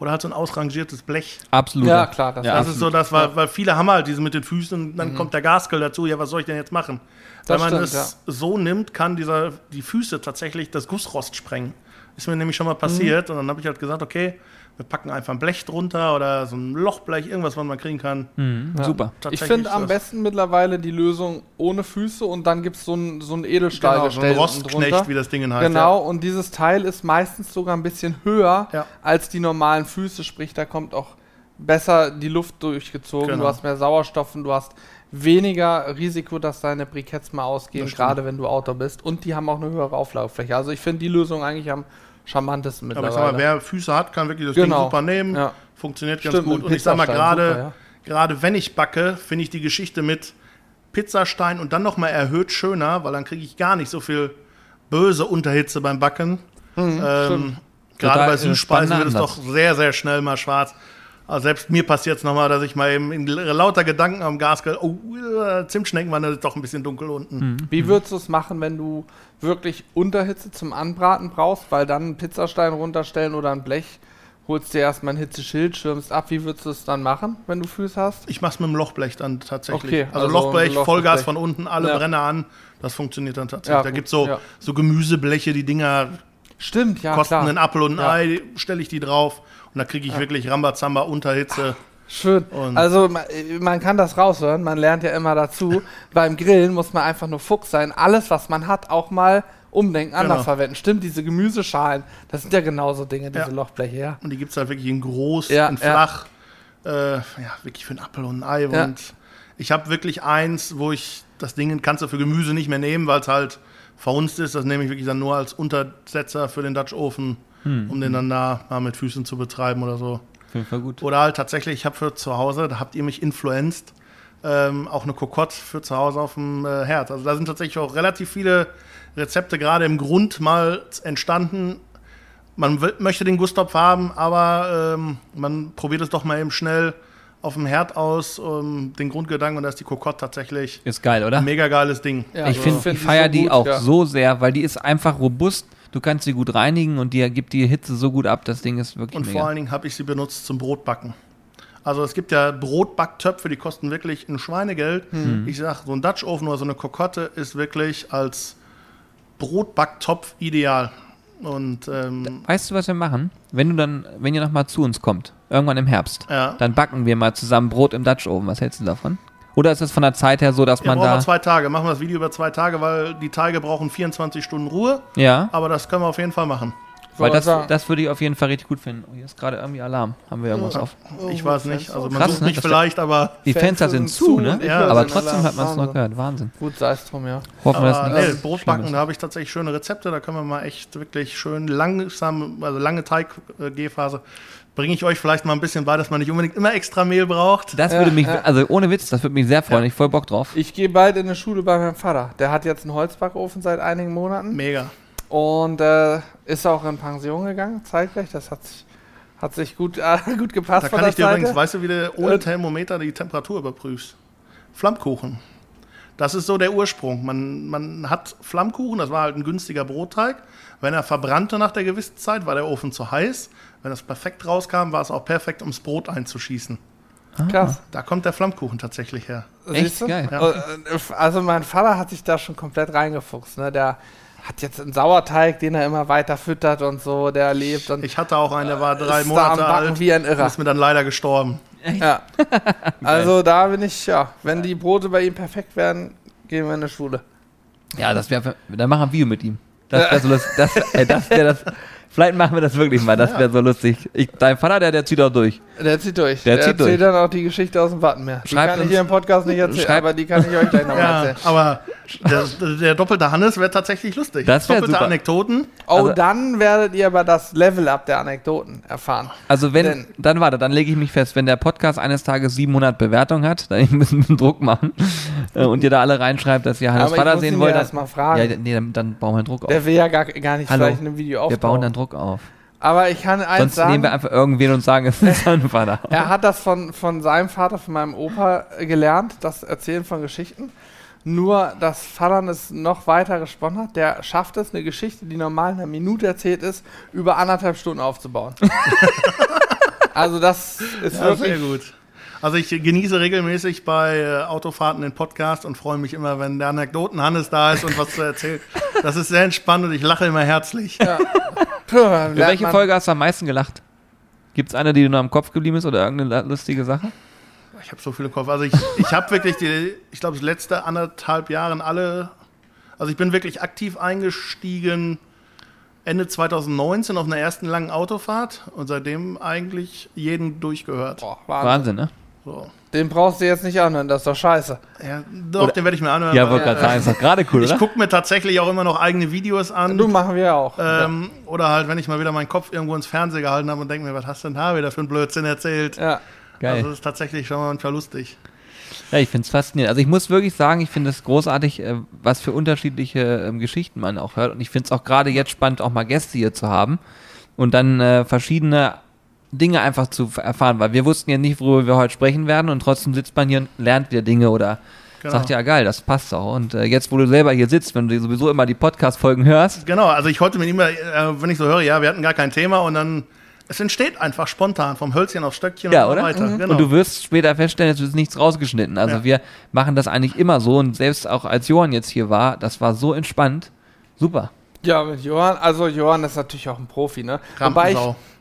oder halt so ein ausrangiertes Blech. Absolut. Ja, klar, das ja, Das ist so das, weil, weil viele haben halt diese mit den Füßen und dann kommt der Gasgrill dazu. Ja, was soll ich denn jetzt machen? Das Wenn man stimmt, es so nimmt, kann dieser, die Füße tatsächlich das Gussrost sprengen. Ist mir nämlich schon mal passiert. Und dann habe ich halt gesagt, okay, wir packen einfach ein Blech drunter oder so ein Lochblech, irgendwas, was man kriegen kann. Mhm, Ja. Super. Ich finde am das- besten mittlerweile die Lösung ohne Füße und dann gibt es so ein, so ein Edelstahl Genau, so ein Rostknecht, wie das Ding heißt. Genau, und dieses Teil ist meistens sogar ein bisschen höher Ja. als die normalen Füße, sprich, da kommt auch besser die Luft durchgezogen, Genau. du hast mehr Sauerstoff und du hast weniger Risiko, dass deine Briketts mal ausgehen, gerade wenn du Outdoor bist. Und die haben auch eine höhere Auflagefläche. Also ich finde die Lösung eigentlich am charmantesten Aber ich mittlerweile. sag mal, wer Füße hat, kann wirklich das Genau. Ding super nehmen. Ja. Funktioniert ganz Stimmt, gut. mit Und ich sag mal, gerade ja. gerade wenn ich backe, finde ich die Geschichte mit Pizzastein und dann nochmal erhöht schöner, weil dann kriege ich gar nicht so viel böse Unterhitze beim Backen. ähm, stimmt. gerade bei äh, Süßspeisen wird es doch sehr, sehr schnell mal schwarz. Also selbst mir passiert es nochmal, dass ich mal eben in lauter Gedanken am Gas, oh, äh, Zimtschneckenwanne ist doch ein bisschen dunkel unten. Wie würdest du es machen, wenn du wirklich Unterhitze zum Anbraten brauchst, weil dann einen Pizzastein runterstellen oder ein Blech, holst dir erstmal ein Hitzeschild, schirmst ab. Wie würdest du es dann machen, wenn du Füße hast? Ich mach's mit dem Lochblech dann tatsächlich. Okay, also, also Lochblech, Lochblech. Vollgas von unten, alle Ja. Brenner an. Das funktioniert dann tatsächlich. Ja, da gut, gibt's so, ja. so Gemüsebleche, die Dinger Stimmt, ja, kosten klar. einen Apfel und ein Ja. Ei, stelle ich die drauf und da kriege ich wirklich Rambazamba, Unterhitze. Schön. Und- also man, man kann das raushören, man lernt ja immer dazu. Beim Grillen muss man einfach nur Fuchs sein. Alles, was man hat, auch mal umdenken, anders Genau. verwenden. Stimmt, diese Gemüseschalen, das sind ja genauso Dinge, diese Ja. Lochbleche, ja. Und die gibt's halt wirklich in groß, Ja, in ja. flach. Äh, ja, wirklich für einen Apfel und ein Ei. Ja. Und ich habe wirklich eins, wo ich das Ding kannst du für Gemüse nicht mehr nehmen, weil es halt verhunzt ist. Das nehme ich wirklich dann nur als Untersetzer für den Dutch Ofen, Hm. um den dann da mal mit Füßen zu betreiben oder so. Auf jeden Fall gut. Oder halt tatsächlich, ich habe für zu Hause, da habt ihr mich influenzt, ähm, auch eine Kokotte für zu Hause auf dem äh, Herd. Also da sind tatsächlich auch relativ viele Rezepte gerade im Grund mal entstanden. Man möchte den Gusttopf haben, aber ähm, man probiert es doch mal eben schnell auf dem Herd aus, um, den Grundgedanken, und da ist die Kokotte tatsächlich Ist geil, oder? ein mega geiles Ding. Ja, ich also finde, find ich feiere so die auch ja. so sehr, weil die ist einfach robust. Du kannst sie gut reinigen und die gibt die Hitze so gut ab. Das Ding ist wirklich Und mega. vor allen Dingen habe ich sie benutzt zum Brotbacken. Also es gibt ja Brotbacktöpfe, die kosten wirklich ein Schweinegeld. Hm. Ich sag, so ein Dutch Oven oder so eine Kokotte ist wirklich als Brotbacktopf ideal. Und ähm, Weißt du, was wir machen? Wenn du dann, wenn ihr nochmal zu uns kommt, irgendwann im Herbst, ja, dann backen wir mal zusammen Brot im Dutch Oven. Was hältst du davon? Oder ist es von der Zeit her so, dass wir man brauchen wir da. zwei Tage. Machen wir das Video über zwei Tage, weil die Teige brauchen 24 Stunden Ruhe. Ja, Aber das können wir auf jeden Fall machen. Weil das, das würde ich auf jeden Fall richtig gut finden. Oh, hier ist gerade irgendwie Alarm. Haben wir irgendwas auf? Ich weiß nicht. Also man Krass, sucht ne? mich Das- vielleicht, aber, Die Fenster sind zu, ne? ich höre Aber trotzdem Alarm. hat man es noch gehört. Wahnsinn. Gut, sei es drum, ja. Hoffen wir, dass aber nichts nee, Brotbacken, Schlimmes da habe ich tatsächlich schöne Rezepte. Da können wir mal echt wirklich schön langsam, also lange Teiggehphase. Bringe ich euch vielleicht mal ein bisschen bei, dass man nicht unbedingt immer extra Mehl braucht. Das Ja, würde mich, ja. also ohne Witz, das würde mich sehr freuen. Ja. Ich voll Bock drauf. Ich gehe bald in eine Schule bei meinem Vater. Der hat jetzt einen Holzbackofen seit einigen Monaten Mega. Und äh, ist auch in Pension gegangen, zeitgleich. Das hat sich, hat sich gut, äh, gut gepasst Da von kann der ich dir Seite. übrigens, weißt du, wie du ohne Äh, Thermometer die Temperatur überprüfst? Flammkuchen. Das ist so der Ursprung. Man, man hat Flammkuchen, das war halt ein günstiger Brotteig. Wenn er verbrannte nach der gewissen Zeit, war der Ofen zu heiß. Wenn das perfekt rauskam, war es auch perfekt, ums Brot einzuschießen. Krass. Da kommt der Flammkuchen tatsächlich her. Echt geil. Ja. Äh, Also mein Vater hat sich da schon komplett reingefuchst. Ne? Der hat jetzt einen Sauerteig, den er immer weiter füttert und so, der lebt und Ich hatte auch einen, der war drei ist da Monate am Backen alt. wie ein Irrer. Ist mir dann leider gestorben. Ja. also da bin ich, ja, wenn die Brote bei ihm perfekt werden, gehen wir in eine Schule. Ja, das wäre, dann machen wir ein Video mit ihm. Das wäre so lustig. Das, äh, das wäre das. Vielleicht machen wir das wirklich mal. Das wäre so lustig. Ich, dein Vater, der, der zieht auch durch. Der zieht durch. Der Der, zieht erzählt durch. dann auch die Geschichte aus dem Wattenmeer. Die Schreibt kann ich uns- hier im Podcast nicht erzählen, schreibt- aber die kann ich euch gleich nochmal Ja, erzählen. aber der, der doppelte Hannes wäre tatsächlich lustig. Das Doppelte super. Anekdoten. Oh, Also- dann werdet ihr aber das Level-Up der Anekdoten erfahren. Also wenn, Denn- dann warte, dann lege ich mich fest, wenn der Podcast eines Tages 700 Bewertungen hat, dann müssen wir einen Druck machen äh, und ihr da alle reinschreibt, dass ihr Hannes Aber ich Vater muss sehen ihn wollt. ja dann- erst mal fragen. Ja, nee, dann, dann bauen wir einen Druck auf. Der will ja gar, gar nicht Hallo. vielleicht in einem Video Wir aufbauen. bauen dann Druck auf. aber ich kann eins Sonst sagen, nehmen wir einfach irgendwen und sagen, es ist sein Vater. er hat das von, von seinem Vater, von meinem Opa gelernt, das Erzählen von Geschichten. Nur, dass Vater es noch weiter gesponnen hat, der schafft es, eine Geschichte, die normal in einer Minute erzählt ist, über anderthalb Stunden aufzubauen. also das ist Ja, sehr wirklich gut. Also ich genieße regelmäßig bei äh, Autofahrten den Podcast und freue mich immer, wenn der Anekdoten Hannes da ist und was zu erzählt. Das ist sehr entspannt und ich lache immer herzlich. Puh, lernt Über welche Folge hast du am meisten gelacht? Gibt es eine, die dir noch im Kopf geblieben ist oder irgendeine lustige Sache? Ich habe so viele Kopf. Also ich, ich habe wirklich die, ich glaube, das letzte anderthalb Jahren alle, also ich bin wirklich aktiv eingestiegen Ende 2019 auf einer ersten langen Autofahrt und seitdem eigentlich jeden durchgehört. Boah, Wahnsinn. Wahnsinn, ne? So. Den brauchst du jetzt nicht anhören, das ist doch scheiße. Ja, doch, den werde ich mir anhören. Ja, wollte gerade äh, sagen, ist doch gerade cool, Ich oder? gucke mir tatsächlich auch immer noch eigene Videos an. Du machen wir ja auch. ähm, Oder halt, wenn ich mal wieder meinen Kopf irgendwo ins Fernsehen gehalten habe und denke mir, was hast du denn da wieder für einen Blödsinn erzählt? ja. Geil. Also das ist tatsächlich schon manchmal lustig. Ja, ich finde es faszinierend. Also ich muss wirklich sagen, ich finde es großartig, äh, was für unterschiedliche ähm, Geschichten man auch hört. Und ich finde es auch gerade jetzt spannend, auch mal Gäste hier zu haben und dann äh, verschiedene Dinge einfach zu erfahren, weil wir wussten ja nicht, worüber wir heute sprechen werden und trotzdem sitzt man hier und lernt wieder Dinge oder Genau. sagt ja geil, das passt auch. Und äh, jetzt, wo du selber hier sitzt, wenn du sowieso immer die Podcast-Folgen hörst, Genau, also ich wollte mir immer, äh, wenn ich so höre, ja, wir hatten gar kein Thema und dann, es entsteht einfach spontan vom Hölzchen aufs Stöckchen Ja, und oder? so weiter. Genau. Und du wirst später feststellen, es ist nichts rausgeschnitten. Also Ja. wir machen das eigentlich immer so und selbst auch als Johann jetzt hier war, das war so entspannt. Super. Ja, mit Johann, also Johann ist natürlich auch ein Profi, ne? Wobei ich,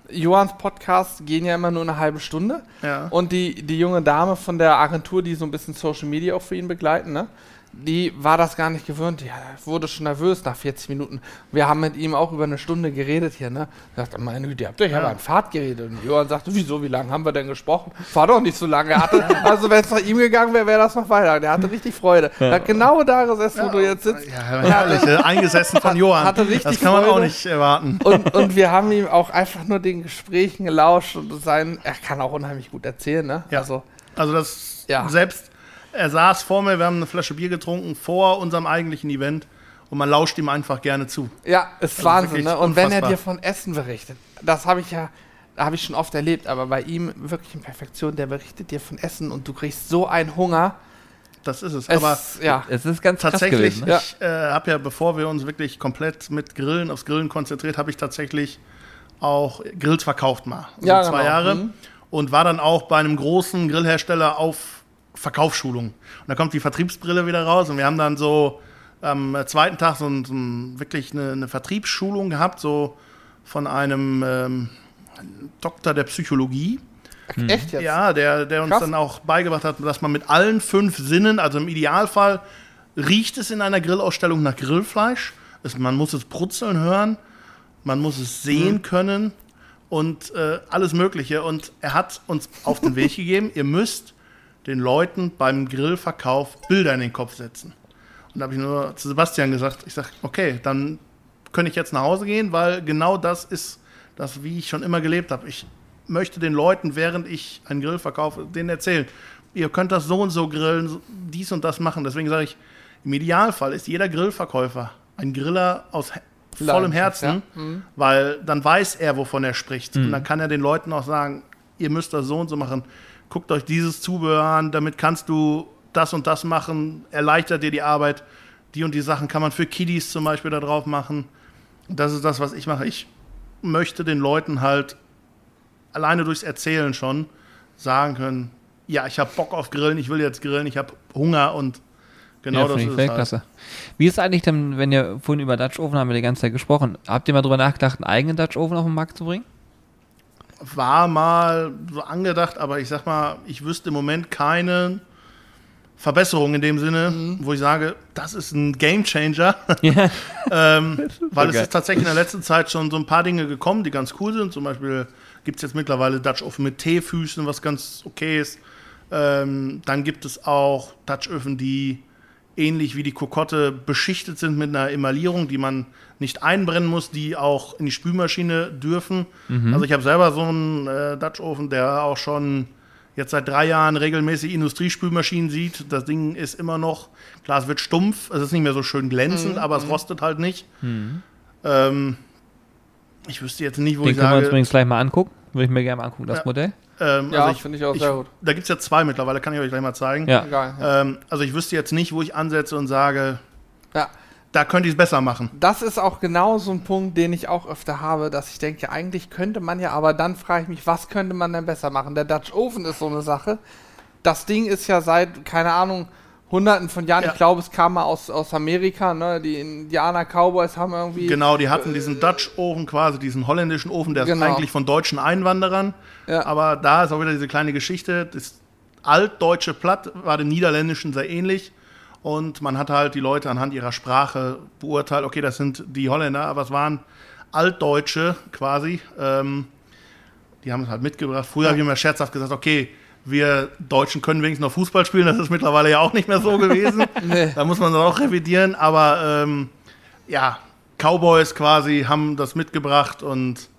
Johanns Podcasts gehen ja immer nur eine halbe Stunde. Ja. Und die, die junge Dame von der Agentur, die so ein bisschen Social Media auch für ihn begleiten, ne? Die war das gar nicht gewöhnt. Ja, wurde schon nervös nach 40 Minuten. Wir haben mit ihm auch über eine Stunde geredet hier, ne? Er sagte, meine Güte, ihr habt euch Ja. aber an Fahrt geredet. Und Johann sagte, wieso, wie lange haben wir denn gesprochen? War doch nicht so lange. Er hatte, also wenn es nach ihm gegangen wäre, wäre das noch weiter. Der hatte richtig Freude. Er hat genau da gesessen, wo du jetzt sitzt. Ja, herrlich, eingesessen von Johann. hatte richtig das kann man auch Freude. nicht erwarten. Und, und wir haben ihm auch einfach nur den Gesprächen gelauscht und sein, er kann auch unheimlich gut erzählen, ne? Ja. Also, Also das Ja. selbst, er saß vor mir, wir haben eine Flasche Bier getrunken vor unserem eigentlichen Event und man lauscht ihm einfach gerne zu. ja, ist Also Wahnsinn, ne? Und wenn er unfassbar. dir von Essen berichtet, das habe ich ja, habe ich schon oft erlebt, aber bei ihm wirklich in Perfektion, der berichtet dir von Essen und du kriegst so einen Hunger. Das ist es. Es, Aber ja, Es ist ganz krass tatsächlich, gewesen. Ne? ich äh, habe ja, bevor wir uns wirklich komplett mit Grillen aufs Grillen konzentriert, habe ich tatsächlich auch Grills verkauft mal. So Ja, zwei genau. Jahre. Mhm. Und war dann auch bei einem großen Grillhersteller auf Verkaufsschulung. Und da kommt die Vertriebsbrille wieder raus und wir haben dann so am zweiten Tag so, ein, so ein, wirklich eine, eine Vertriebsschulung gehabt, so von einem ähm, Doktor der Psychologie. echt jetzt? Ja, der, der uns Krass. dann auch beigebracht hat, dass man mit allen fünf Sinnen, also im Idealfall riecht es in einer Grillausstellung nach Grillfleisch. Es, man muss es brutzeln hören, man muss es sehen können und äh, alles Mögliche. Und er hat uns auf den Weg gegeben, ihr müsst den Leuten beim Grillverkauf Bilder in den Kopf setzen. Und da habe ich nur zu Sebastian gesagt, ich sage, okay, dann könnte ich jetzt nach Hause gehen, weil genau das ist das, wie ich schon immer gelebt habe. Ich möchte den Leuten, während ich einen Grill verkaufe, denen erzählen, ihr könnt das so und so grillen, dies und das machen. Deswegen sage ich, im Idealfall ist jeder Grillverkäufer ein Griller aus vollem Herzen, ja. Mhm. weil dann weiß er, wovon er spricht. Und dann kann er den Leuten auch sagen, ihr müsst das so und so machen. Guckt euch dieses Zubehör an, damit kannst du das und das machen, erleichtert dir die Arbeit. Die und die Sachen kann man für Kiddies zum Beispiel da drauf machen. Das ist das, was ich mache. Ich möchte den Leuten halt alleine durchs Erzählen schon sagen können, ja, ich habe Bock auf Grillen, ich will jetzt grillen, ich habe Hunger und genau ja, das ist ich es halt. Weltklasse. Wie ist eigentlich denn, wenn ihr vorhin über Dutch Oven haben wir die ganze Zeit gesprochen, habt ihr mal drüber nachgedacht, einen eigenen Dutch Oven auf den Markt zu bringen? War mal so angedacht, aber ich sag mal, ich wüsste im Moment keine Verbesserung in dem Sinne, wo ich sage, das ist ein Game Changer. Ja. ähm, weil es geil. ist tatsächlich in der letzten Zeit schon so ein paar Dinge gekommen, die ganz cool sind. Zum Beispiel gibt es jetzt mittlerweile Dutch Oven mit T-Füßen, was ganz okay ist. Ähm, dann gibt es auch Dutch Öfen, die ähnlich wie die Kokotte beschichtet sind mit einer Emaillierung, die man nicht einbrennen muss, die auch in die Spülmaschine dürfen. Also ich habe selber so einen äh, Dutch Ofen, der auch schon jetzt seit drei Jahren regelmäßig Industriespülmaschinen sieht. Das Ding ist immer noch, klar, es wird stumpf, es ist nicht mehr so schön glänzend, aber es rostet halt nicht. Ähm, ich wüsste jetzt nicht, wo Den ich können wir uns sage. übrigens gleich mal angucken. Würde ich mir gerne mal angucken, das Ja. Modell. Ähm, Ja, also finde ich auch sehr gut. Da gibt es ja zwei mittlerweile, kann ich euch gleich mal zeigen. Ja. Egal. Ja. Ähm, also ich wüsste jetzt nicht, wo ich ansetze und sage, ja. da könnte ich es besser machen. Das ist auch genau so ein Punkt, den ich auch öfter habe, dass ich denke, eigentlich könnte man ja, aber dann frage ich mich, was könnte man denn besser machen? Der Dutch Oven ist so eine Sache. Das Ding ist ja seit, keine Ahnung, hunderten von Jahren, Ja. ich glaube, es kam mal aus, aus Amerika, ne? Die Indianer Cowboys haben irgendwie. Genau, die hatten diesen Dutch Oven quasi, diesen holländischen Ofen, der ist Genau. eigentlich von deutschen Einwanderern. Ja. Aber da ist auch wieder diese kleine Geschichte. Das altdeutsche Platt war dem Niederländischen sehr ähnlich. Und man hat halt die Leute anhand ihrer Sprache beurteilt, okay, das sind die Holländer, aber es waren Altdeutsche quasi. Ähm, die haben es halt mitgebracht. Früher habe ich immer scherzhaft gesagt, okay, wir Deutschen können wenigstens noch Fußball spielen. Das ist mittlerweile ja auch nicht mehr so gewesen. Nee. Da muss man dann auch revidieren. Aber ähm, ja, Cowboys quasi haben das mitgebracht und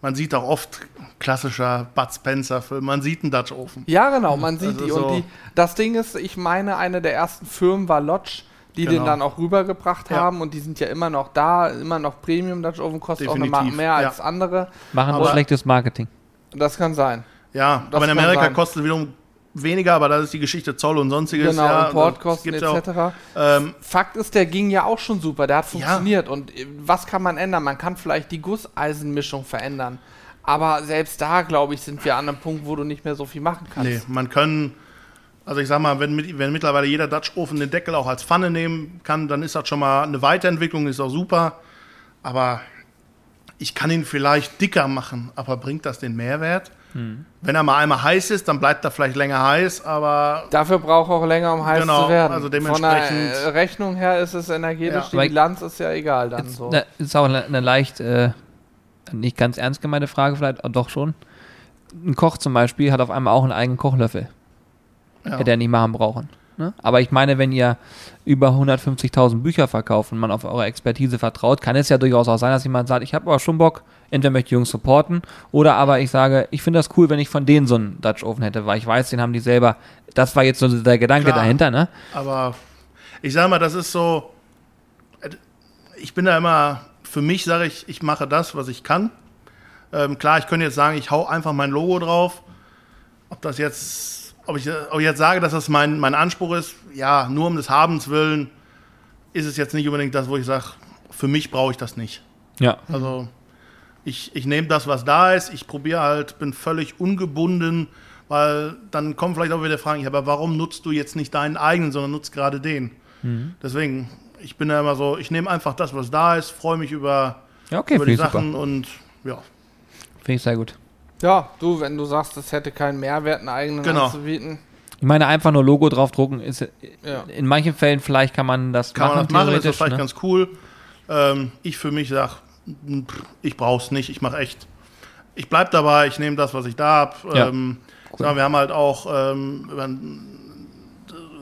man sieht auch oft klassischer Bud Spencer-Film. Man sieht einen Dutch Ofen. Ja, genau, man sieht Also die. so- Und die, das Ding ist, ich meine, eine der ersten Firmen war Lodge, die den Genau. dann auch rübergebracht Ja. haben und die sind ja immer noch da, immer noch Premium Dutch Oven, kostet auch eine Definitiv, mehr ja. als andere. Machen Aber- schlechtes Marketing. Das kann sein. Ja, Das aber in Amerika sein. kostet wiederum weniger, aber das ist die Geschichte Zoll und sonstiges. Genau, ja, Importkosten etc. ja auch. Ähm, Fakt ist, der ging ja auch schon super, der hat Ja. funktioniert. Und äh, was kann man ändern? Man kann vielleicht die Gusseisenmischung verändern. Aber selbst da, glaube ich, sind wir an einem Punkt, wo du nicht mehr so viel machen kannst. nee, man kann, also ich sag mal, wenn, mit- wenn mittlerweile jeder Dutch Ofen den Deckel auch als Pfanne nehmen kann, dann ist das schon mal eine Weiterentwicklung, ist auch super. Aber ich kann ihn vielleicht dicker machen, aber bringt das den Mehrwert? Hm. Wenn er mal einmal heiß ist, dann bleibt er vielleicht länger heiß, aber Dafür braucht er auch länger, um heiß Genau, zu werden. also Von der dementsprechend- äh, Rechnung her ist es energetisch, Ja. die Bilanz ist ja egal dann so. na, ist auch eine, eine leicht, äh, nicht ganz ernst gemeinte Frage, vielleicht aber doch schon. Ein Koch zum Beispiel hat auf einmal auch einen eigenen Kochlöffel. ja. Hätte er nicht machen brauchen. Ne? Aber ich meine, wenn ihr über 150.000 Bücher verkauft und man auf eure Expertise vertraut, kann es ja durchaus auch sein, dass jemand sagt, ich habe aber schon Bock, entweder möchte ich die Jungs supporten oder aber ich sage, ich finde das cool, wenn ich von denen so einen Dutch Oven hätte, weil ich weiß, den haben die selber. Das war jetzt so der Gedanke Klar. dahinter, ne? Aber ich sage mal, das ist so. Ich bin da immer, für mich sage ich, ich mache das, was ich kann. Ähm, klar, ich könnte jetzt sagen, ich hau einfach mein Logo drauf. Ob das jetzt, ob ich, ob ich jetzt sage, dass das mein, mein Anspruch ist, ja, nur um des Habens willen, ist es jetzt nicht unbedingt das, wo ich sage, für mich brauche ich das nicht. Ja. Also ich, ich nehme das, was da ist, ich probiere halt, bin völlig ungebunden, weil dann kommen vielleicht auch wieder Fragen, ja, aber warum nutzt du jetzt nicht deinen eigenen, sondern nutzt gerade den? Deswegen, ich bin da immer so, ich nehme einfach das, was da ist, freue mich über, Ja, okay, über die ich super. Sachen und ja, Finde ich sehr gut. Ja, du, wenn du sagst, es hätte keinen Mehrwert, einen eigenen Genau. anzubieten. Ich meine, einfach nur Logo draufdrucken ist Ja. in manchen Fällen vielleicht kann man das kann machen. man das machen, ist das theoretisch, vielleicht ne? ganz cool. Ähm, ich für mich sage, ich brauche es nicht, ich mache echt, ich bleibe dabei, ich nehme das, was ich da habe. Ja. Ähm, ja, wir haben halt auch ähm,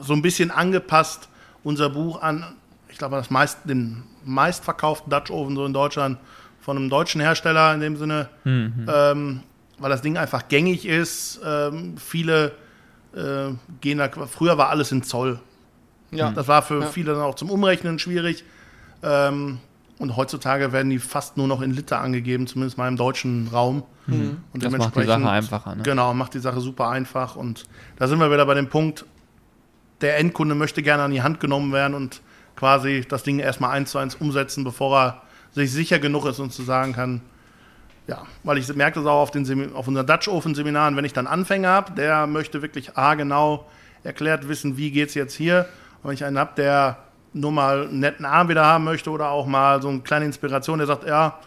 so ein bisschen angepasst unser Buch an, ich glaube, das meist, den meistverkauften Dutch Oven so in Deutschland von einem deutschen Hersteller in dem Sinne, ähm, weil das Ding einfach gängig ist. Ähm, viele äh, gehen da, früher war alles in Zoll. Ja. Das war für Ja. viele dann auch zum Umrechnen schwierig. Ähm, und heutzutage werden die fast nur noch in Liter angegeben, zumindest mal im deutschen Raum. Und Das macht die Sache einfacher, ne? Genau, macht die Sache super einfach. Und da sind wir wieder bei dem Punkt, der Endkunde möchte gerne an die Hand genommen werden und quasi das Ding erstmal eins zu eins umsetzen, bevor er sich sicher genug ist und zu sagen kann, ja, weil ich merke das auch auf, den auf unseren Dutch Oven Seminaren, wenn ich dann Anfänger habe, der möchte wirklich A genau erklärt wissen, wie geht es jetzt hier. Und wenn ich einen habe, der nur mal einen netten Arm wieder haben möchte oder auch mal so eine kleine Inspiration, der sagt, ja,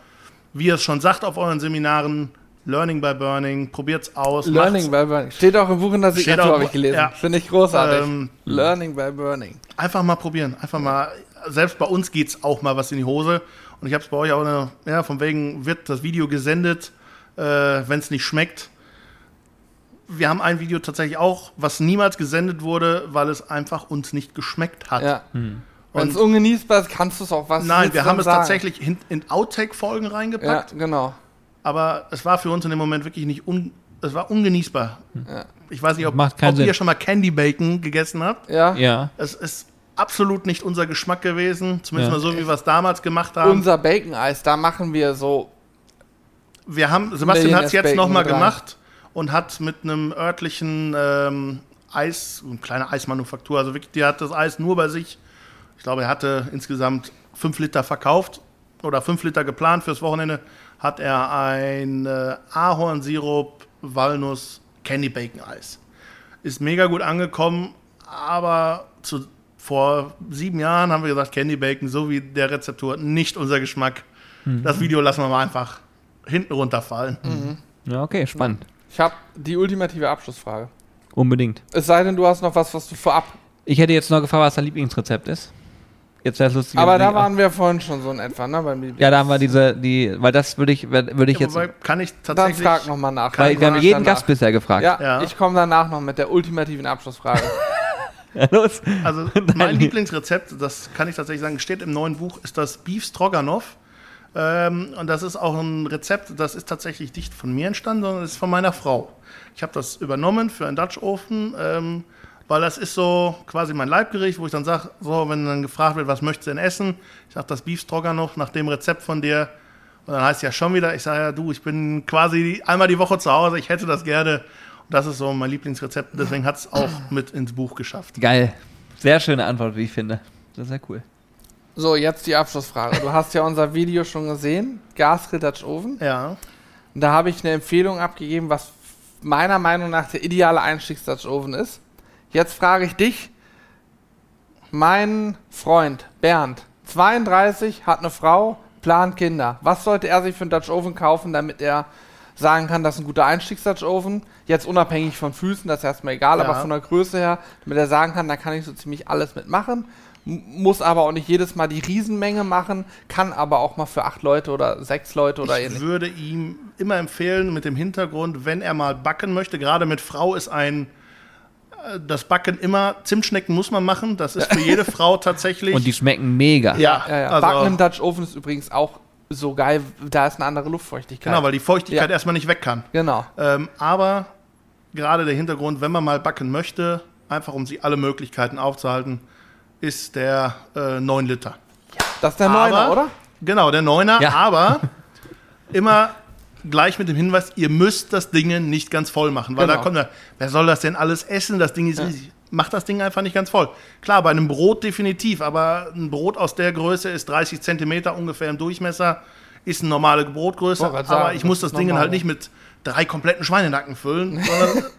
wie ihr es schon sagt auf euren Seminaren, Learning by Burning, probiert's aus. Learning macht's. by Burning. Steht auch im Buch in der Steht Signatur, auch- habe ich gelesen. ja. Finde ich großartig. Ähm, Learning by Burning. Einfach mal probieren. Einfach mal, selbst bei uns geht's auch mal was in die Hose. Und ich habe es bei euch auch, eine, ja, von wegen wird das Video gesendet, äh, wenn es nicht schmeckt. Wir haben ein Video tatsächlich auch, was niemals gesendet wurde, weil es einfach uns nicht geschmeckt hat. Ja. Hm. Wenn es ungenießbar ist, kannst du es auch was nein, wir haben es sagen? tatsächlich in, in Outtake-Folgen Ja, reingepackt, genau. aber es war für uns in dem Moment wirklich nicht un, es war ungenießbar. Ja. Ich weiß nicht, ob, ob ihr schon mal Candy Bacon gegessen habt. Ja. Ja. Es ist absolut nicht unser Geschmack gewesen, zumindest Ja. mal so, wie wir es damals gemacht haben. Unser Bacon-Eis, da machen wir so. wir haben, Sebastian hat es jetzt nochmal gemacht und hat mit einem örtlichen ähm, Eis, eine kleine Eismanufaktur, also wirklich, die hat das Eis nur bei sich. Ich glaube, er hatte insgesamt fünf Liter verkauft oder fünf Liter geplant fürs Wochenende. Hat er ein äh, Ahornsirup, Walnuss, Candy Bacon Eis. Ist mega gut angekommen, aber zu, vor sieben Jahren haben wir gesagt, Candy Bacon, so wie der Rezeptur, nicht unser Geschmack. Das Video lassen wir mal einfach hinten runterfallen. Ja, okay, spannend. Ich habe die ultimative Abschlussfrage. Unbedingt. Es sei denn, du hast noch was, was du vorab. Ich hätte jetzt noch gefragt, was dein Lieblingsrezept ist. Jetzt wäre es lustig. Aber da waren wir vorhin schon so in etwa, ne? Beim Lieblings- Ja, da haben wir diese, die, weil das würde ich, würde ich Ja, jetzt, wobei kann ich Dann tatsächlich. frag nochmal nach. weil wir haben jeden Danach. Gast bisher gefragt. Ja, Ja. ich komme danach noch mit der ultimativen Abschlussfrage. Ja, los. Also mein Lieblingsrezept, das kann ich tatsächlich sagen, steht im neuen Buch, ist das Beef Stroganoff. Ähm, und das ist auch ein Rezept, das ist tatsächlich nicht von mir entstanden, sondern das ist von meiner Frau. Ich habe das übernommen für einen Dutch Ofen, ähm, weil das ist so quasi mein Leibgericht, wo ich dann sage, so, wenn dann gefragt wird, was möchtest du denn essen? Ich sage das Beef Stroganoff nach dem Rezept von dir. Und dann heißt ja schon wieder, ich sage ja, du, ich bin quasi einmal die Woche zu Hause, ich hätte das gerne. Und das ist so mein Lieblingsrezept, deswegen hat es auch mit ins Buch geschafft. Geil. Sehr schöne Antwort, wie ich finde. Das ist sehr cool. so, jetzt die Abschlussfrage. Du hast ja unser Video schon gesehen, Gasgrill Dutch Oven. Ja. Und da habe ich eine Empfehlung abgegeben, was meiner Meinung nach der ideale Einstiegs-Dutch Oven ist. Jetzt frage ich dich, mein Freund Bernd, 32, hat eine Frau, plant Kinder. Was sollte er sich für einen Dutch Oven kaufen, damit er sagen kann, das ist ein guter Einstiegs-Dutch Oven? Jetzt unabhängig von Füßen, das ist erstmal egal, Ja. aber von der Größe her, damit er sagen kann, da kann ich so ziemlich alles mitmachen. Muss aber auch nicht jedes Mal die Riesenmenge machen, kann aber auch mal für acht Leute oder sechs Leute oder ich ähnlich. würde ihm immer empfehlen, mit dem Hintergrund, wenn er mal backen möchte, gerade mit Frau ist ein das Backen immer, Zimtschnecken muss man machen, das ist für jede Frau tatsächlich. Und die schmecken mega. ja, Ja, ja. also, Backen im Dutch Oven ist übrigens auch so geil, da ist eine andere Luftfeuchtigkeit. genau, weil die Feuchtigkeit Ja. erstmal nicht weg kann. genau. Ähm, aber gerade der Hintergrund, wenn man mal backen möchte, einfach um sich alle Möglichkeiten aufzuhalten, ist der äh, 9 Liter. Das ist der Aber- Neuner, oder? Genau, der Neuner, Ja. aber immer gleich mit dem Hinweis, ihr müsst das Ding nicht ganz voll machen, weil Genau. da kommt ja, wer soll das denn alles essen? Das Ding ist riesig. Macht das Ding einfach nicht ganz voll. Klar, bei einem Brot definitiv, aber ein Brot aus der Größe ist 30 Zentimeter ungefähr im Durchmesser, ist eine normale Brotgröße, grad aber sagen, ich muss das Ding halt ja. nicht mit drei kompletten Schweinenacken füllen, sondern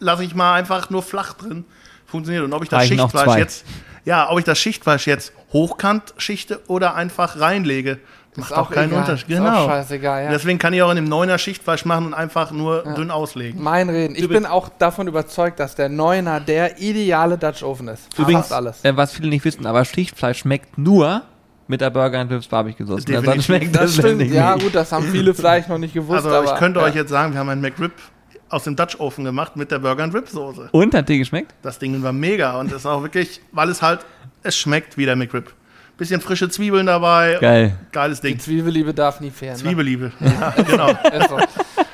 lasse ich mal einfach nur flach drin. Funktioniert. Und ob ich das Reichen Schichtfleisch jetzt, ja, ob ich das Schichtfleisch jetzt hochkant schichte oder einfach reinlege, macht auch, keinen egal. Unterschied. Ist Genau. auch scheißegal, ja. Deswegen kann ich auch in dem Neuner Schichtfleisch machen und einfach nur dünn auslegen. mein Reden. Ich bin auch davon überzeugt, dass der Neuner der ideale Dutch Oven ist. Für Übrigens, fast alles. Äh, was viele nicht wissen, aber Schichtfleisch schmeckt nur mit der Burger and Ribs Barbecue. Definitiv. Ansonsten schmeckt Das das stimmt, nicht. ja gut, das haben viele vielleicht noch nicht gewusst. Also ich aber, könnte ja. euch jetzt sagen, wir haben einen McRib aus dem Dutch Ofen gemacht mit der Burger and Rib Soße. Und hat dir geschmeckt? Das Ding war mega und ist auch wirklich, weil es halt, es schmeckt wie der McRib. Bisschen frische Zwiebeln dabei. Geil. Geiles Die Ding. Zwiebelliebe darf nie fehlen. Ne? Zwiebelliebe. Ja, genau. So.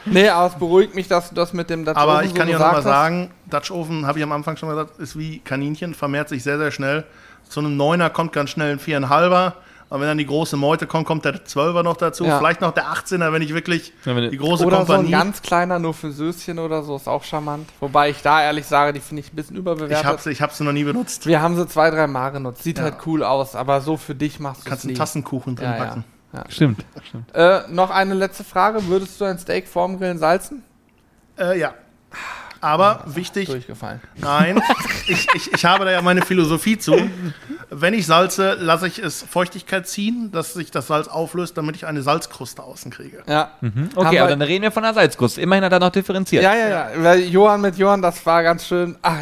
Nee, aber es beruhigt mich, dass du das mit dem Dutch Aber Oven ich so kann ja gesagt nochmal sagen, Dutch Oven, habe ich am Anfang schon gesagt, ist wie Kaninchen, vermehrt sich sehr, sehr schnell. Zu einem Neuner kommt ganz schnell ein Viereinhalber. Aber wenn dann die große Meute kommt, kommt der Zwölfer noch dazu. Ja. Vielleicht noch der 18er, wenn ich wirklich Ja, wenn die große Oder so ein Kompanie. ganz kleiner, nur für Söschen oder so, ist auch charmant. Wobei ich da ehrlich sage, die finde ich ein bisschen ich überbewertet. habe sie, ich hab sie noch nie benutzt. Wir haben sie zwei, drei Mal genutzt. Sieht Ja. halt cool aus, aber so für dich machst du es Kannst einen nie. Tassenkuchen drin Ja, ja. backen. Stimmt. stimmt. Äh, noch eine letzte Frage. Würdest du ein Steak vorm Grillen salzen? Äh, ja. Aber wichtig, Durchgefallen. nein, ich, ich, ich habe da ja meine Philosophie zu. Wenn ich salze, lasse ich es Feuchtigkeit ziehen, dass sich das Salz auflöst, damit ich eine Salzkruste außen kriege. Ja. Mhm. Okay, aber dann reden wir von der Salzkruste. Immerhin hat er noch differenziert. Ja, ja, ja. Weil Johann mit Johann, das war ganz schön. Ach,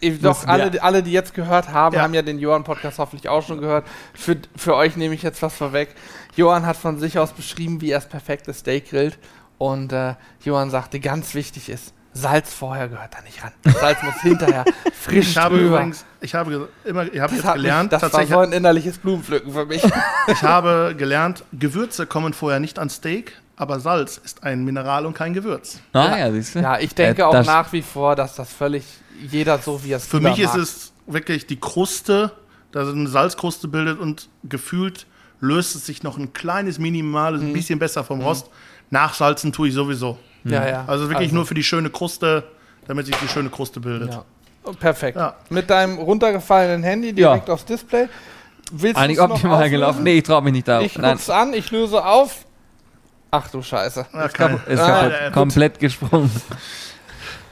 äh, doch, alle, wir- die- alle, die jetzt gehört haben, Ja. haben ja den Johann-Podcast hoffentlich auch schon gehört. Für, für euch nehme ich jetzt was vorweg. Johann hat von sich aus beschrieben, wie er das perfekte Steak grillt. Und äh, Johann sagte, ganz wichtig ist, Salz vorher gehört da nicht ran. Salz muss hinterher frisch Ich habe drüber. übrigens, ich habe immer, ich habe das jetzt hat mich, gelernt, das war tatsächlich, so ein innerliches Blumenpflücken für mich. ich habe gelernt, Gewürze kommen vorher nicht an Steak, aber Salz ist ein Mineral und kein Gewürz. Ah, ja, siehst du. ja, ich denke Äh, auch nach wie vor, dass das völlig jeder so wie er es Für mich ist mag. es wirklich die Kruste, dass es eine Salzkruste bildet und gefühlt löst es sich noch ein kleines, minimales, Mhm. ein bisschen besser vom Rost. Nachsalzen tue ich sowieso. Ja, ja. Also wirklich nur für die schöne Kruste, damit sich die schöne Kruste bildet. Ja. Oh, Perfekt. Ja. Mit deinem runtergefallenen Handy direkt aufs Display. Willst Also Eigentlich optimal gelaufen. Nee, ich traue mich nicht darauf. Ich guck's an, ich löse auf. Ach du Scheiße. Ja, keine- ist Ah, kaputt. ja, gut. komplett gesprungen.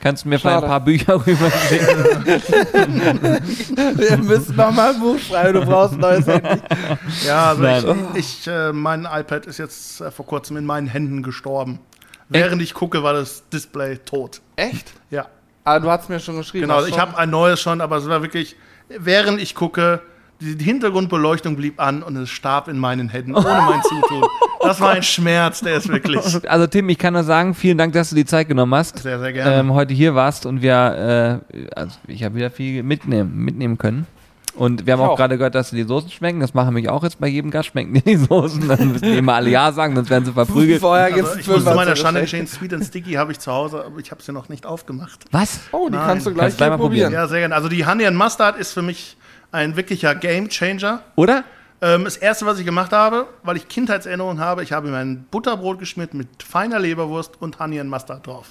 Kannst du mir vielleicht ein paar Bücher rüberschicken? Wir müssen noch mal ein Buch schreiben, du brauchst ein neues Handy. Ja, also Nein. ich, ich, äh, mein iPad ist jetzt äh, vor kurzem in meinen Händen gestorben. Während ich gucke, war das Display tot. Echt? Ja, Ah, du hast mir schon geschrieben. genau. Ich habe ein neues schon, aber es war wirklich, während ich gucke, Die Hintergrundbeleuchtung blieb an und es starb in meinen Händen, ohne mein Zutun. Das war ein Schmerz, der ist wirklich Also Tim, ich kann nur sagen, vielen Dank, dass du die Zeit genommen hast. sehr, sehr gerne. ähm, heute hier warst und wir, äh, also ich habe wieder viel mitnehmen, mitnehmen können. Und wir haben Ich auch auch. gerade gehört, dass die Soßen schmecken. Das machen mich auch jetzt bei jedem Gast schmecken die, die Soßen. Dann müssen die immer alle Ja sagen, sonst werden sie verprügelt. Vorher gibt's also ich muss zu meiner Schande gestehen, Sweet and Sticky habe ich zu Hause, aber ich habe sie noch nicht aufgemacht. Was? Oh, die Nein. kannst du gleich Kannst mal probieren. probieren. Ja, sehr gerne. Also die Honey and Mustard ist für mich ein wirklicher Game Changer. Oder? Ähm, das erste, was ich gemacht habe, weil ich Kindheitserinnerungen habe, ich habe mir ein Butterbrot geschmiert mit feiner Leberwurst und Honey and Mustard drauf.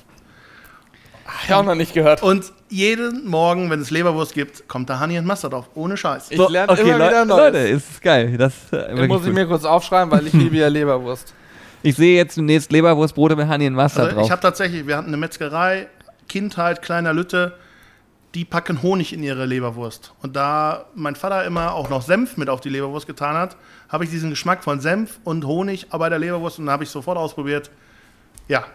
Hab ich auch noch nicht gehört. Und jeden Morgen, wenn es Leberwurst gibt, kommt da Honey and Mustard drauf. Ohne Scheiß. Ich lerne immer Leu- wieder Neues. Leute, ist geil. Das, äh, wirklich muss ich gut. mir kurz aufschreiben, weil ich liebe ja Leberwurst. ich sehe jetzt demnächst Leberwurstbrote mit Honey und Mustard Also drauf. ich habe tatsächlich, wir hatten eine Metzgerei, Kindheit, kleiner Lütte, die packen Honig in ihre Leberwurst. Und da mein Vater immer auch noch Senf mit auf die Leberwurst getan hat, habe ich diesen Geschmack von Senf und Honig bei der Leberwurst und habe ich sofort ausprobiert. Ja,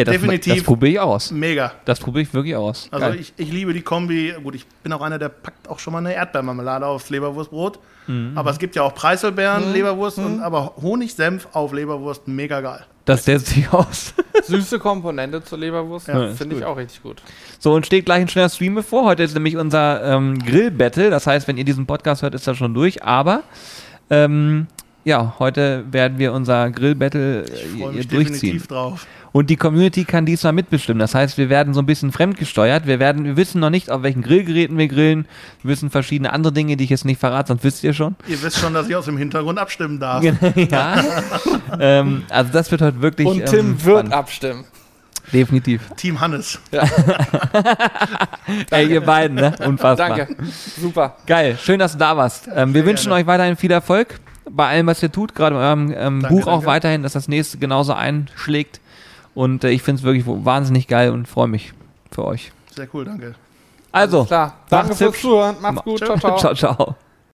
ja, das, definitiv. Das probiere ich aus. mega. Das probiere ich wirklich aus. Also Geil. ich, ich liebe die Kombi. Gut, ich bin auch einer, der packt auch schon mal eine Erdbeermarmelade aufs Leberwurstbrot. Mhm. Aber es gibt ja auch Preiselbeeren, Leberwurst, und, aber Honig, Senf auf Leberwurst, mega geil. das setzt sich aus. Süße Komponente zur Leberwurst, Ja, finde ich auch richtig gut. So, und steht gleich ein schneller Stream bevor. Heute ist nämlich unser ähm, Grill-Battle. Das heißt, wenn ihr diesen Podcast hört, ist das schon durch. Aber ähm, ja, heute werden wir unser Grill-Battle äh, durchziehen. definitiv drauf. Und die Community kann diesmal mitbestimmen. Das heißt, wir werden so ein bisschen fremdgesteuert. Wir werden, wir wissen noch nicht, auf welchen Grillgeräten wir grillen. Wir wissen verschiedene andere Dinge, die ich jetzt nicht verrate, sonst wisst ihr schon. Ihr wisst schon, dass ich aus dem Hintergrund abstimmen darf. ja. ähm, also das wird heute wirklich. Und ähm, Tim wird spannend. abstimmen. Definitiv. Team Hannes. Ey, ihr beiden, ne? Unfassbar. Danke. Super. Geil, schön, dass du da warst. Ähm, wir wünschen gerne. euch weiterhin viel Erfolg bei allem, was ihr tut, gerade bei eurem ähm, Danke, Buch auch danke. weiterhin, dass das nächste genauso einschlägt. Und äh, ich finde es wirklich wahnsinnig geil und freue mich für euch. Sehr cool, danke. Also, Klar. Danke macht's fürs. Zuhören. Macht's gut. Ciao, ciao. ciao, ciao.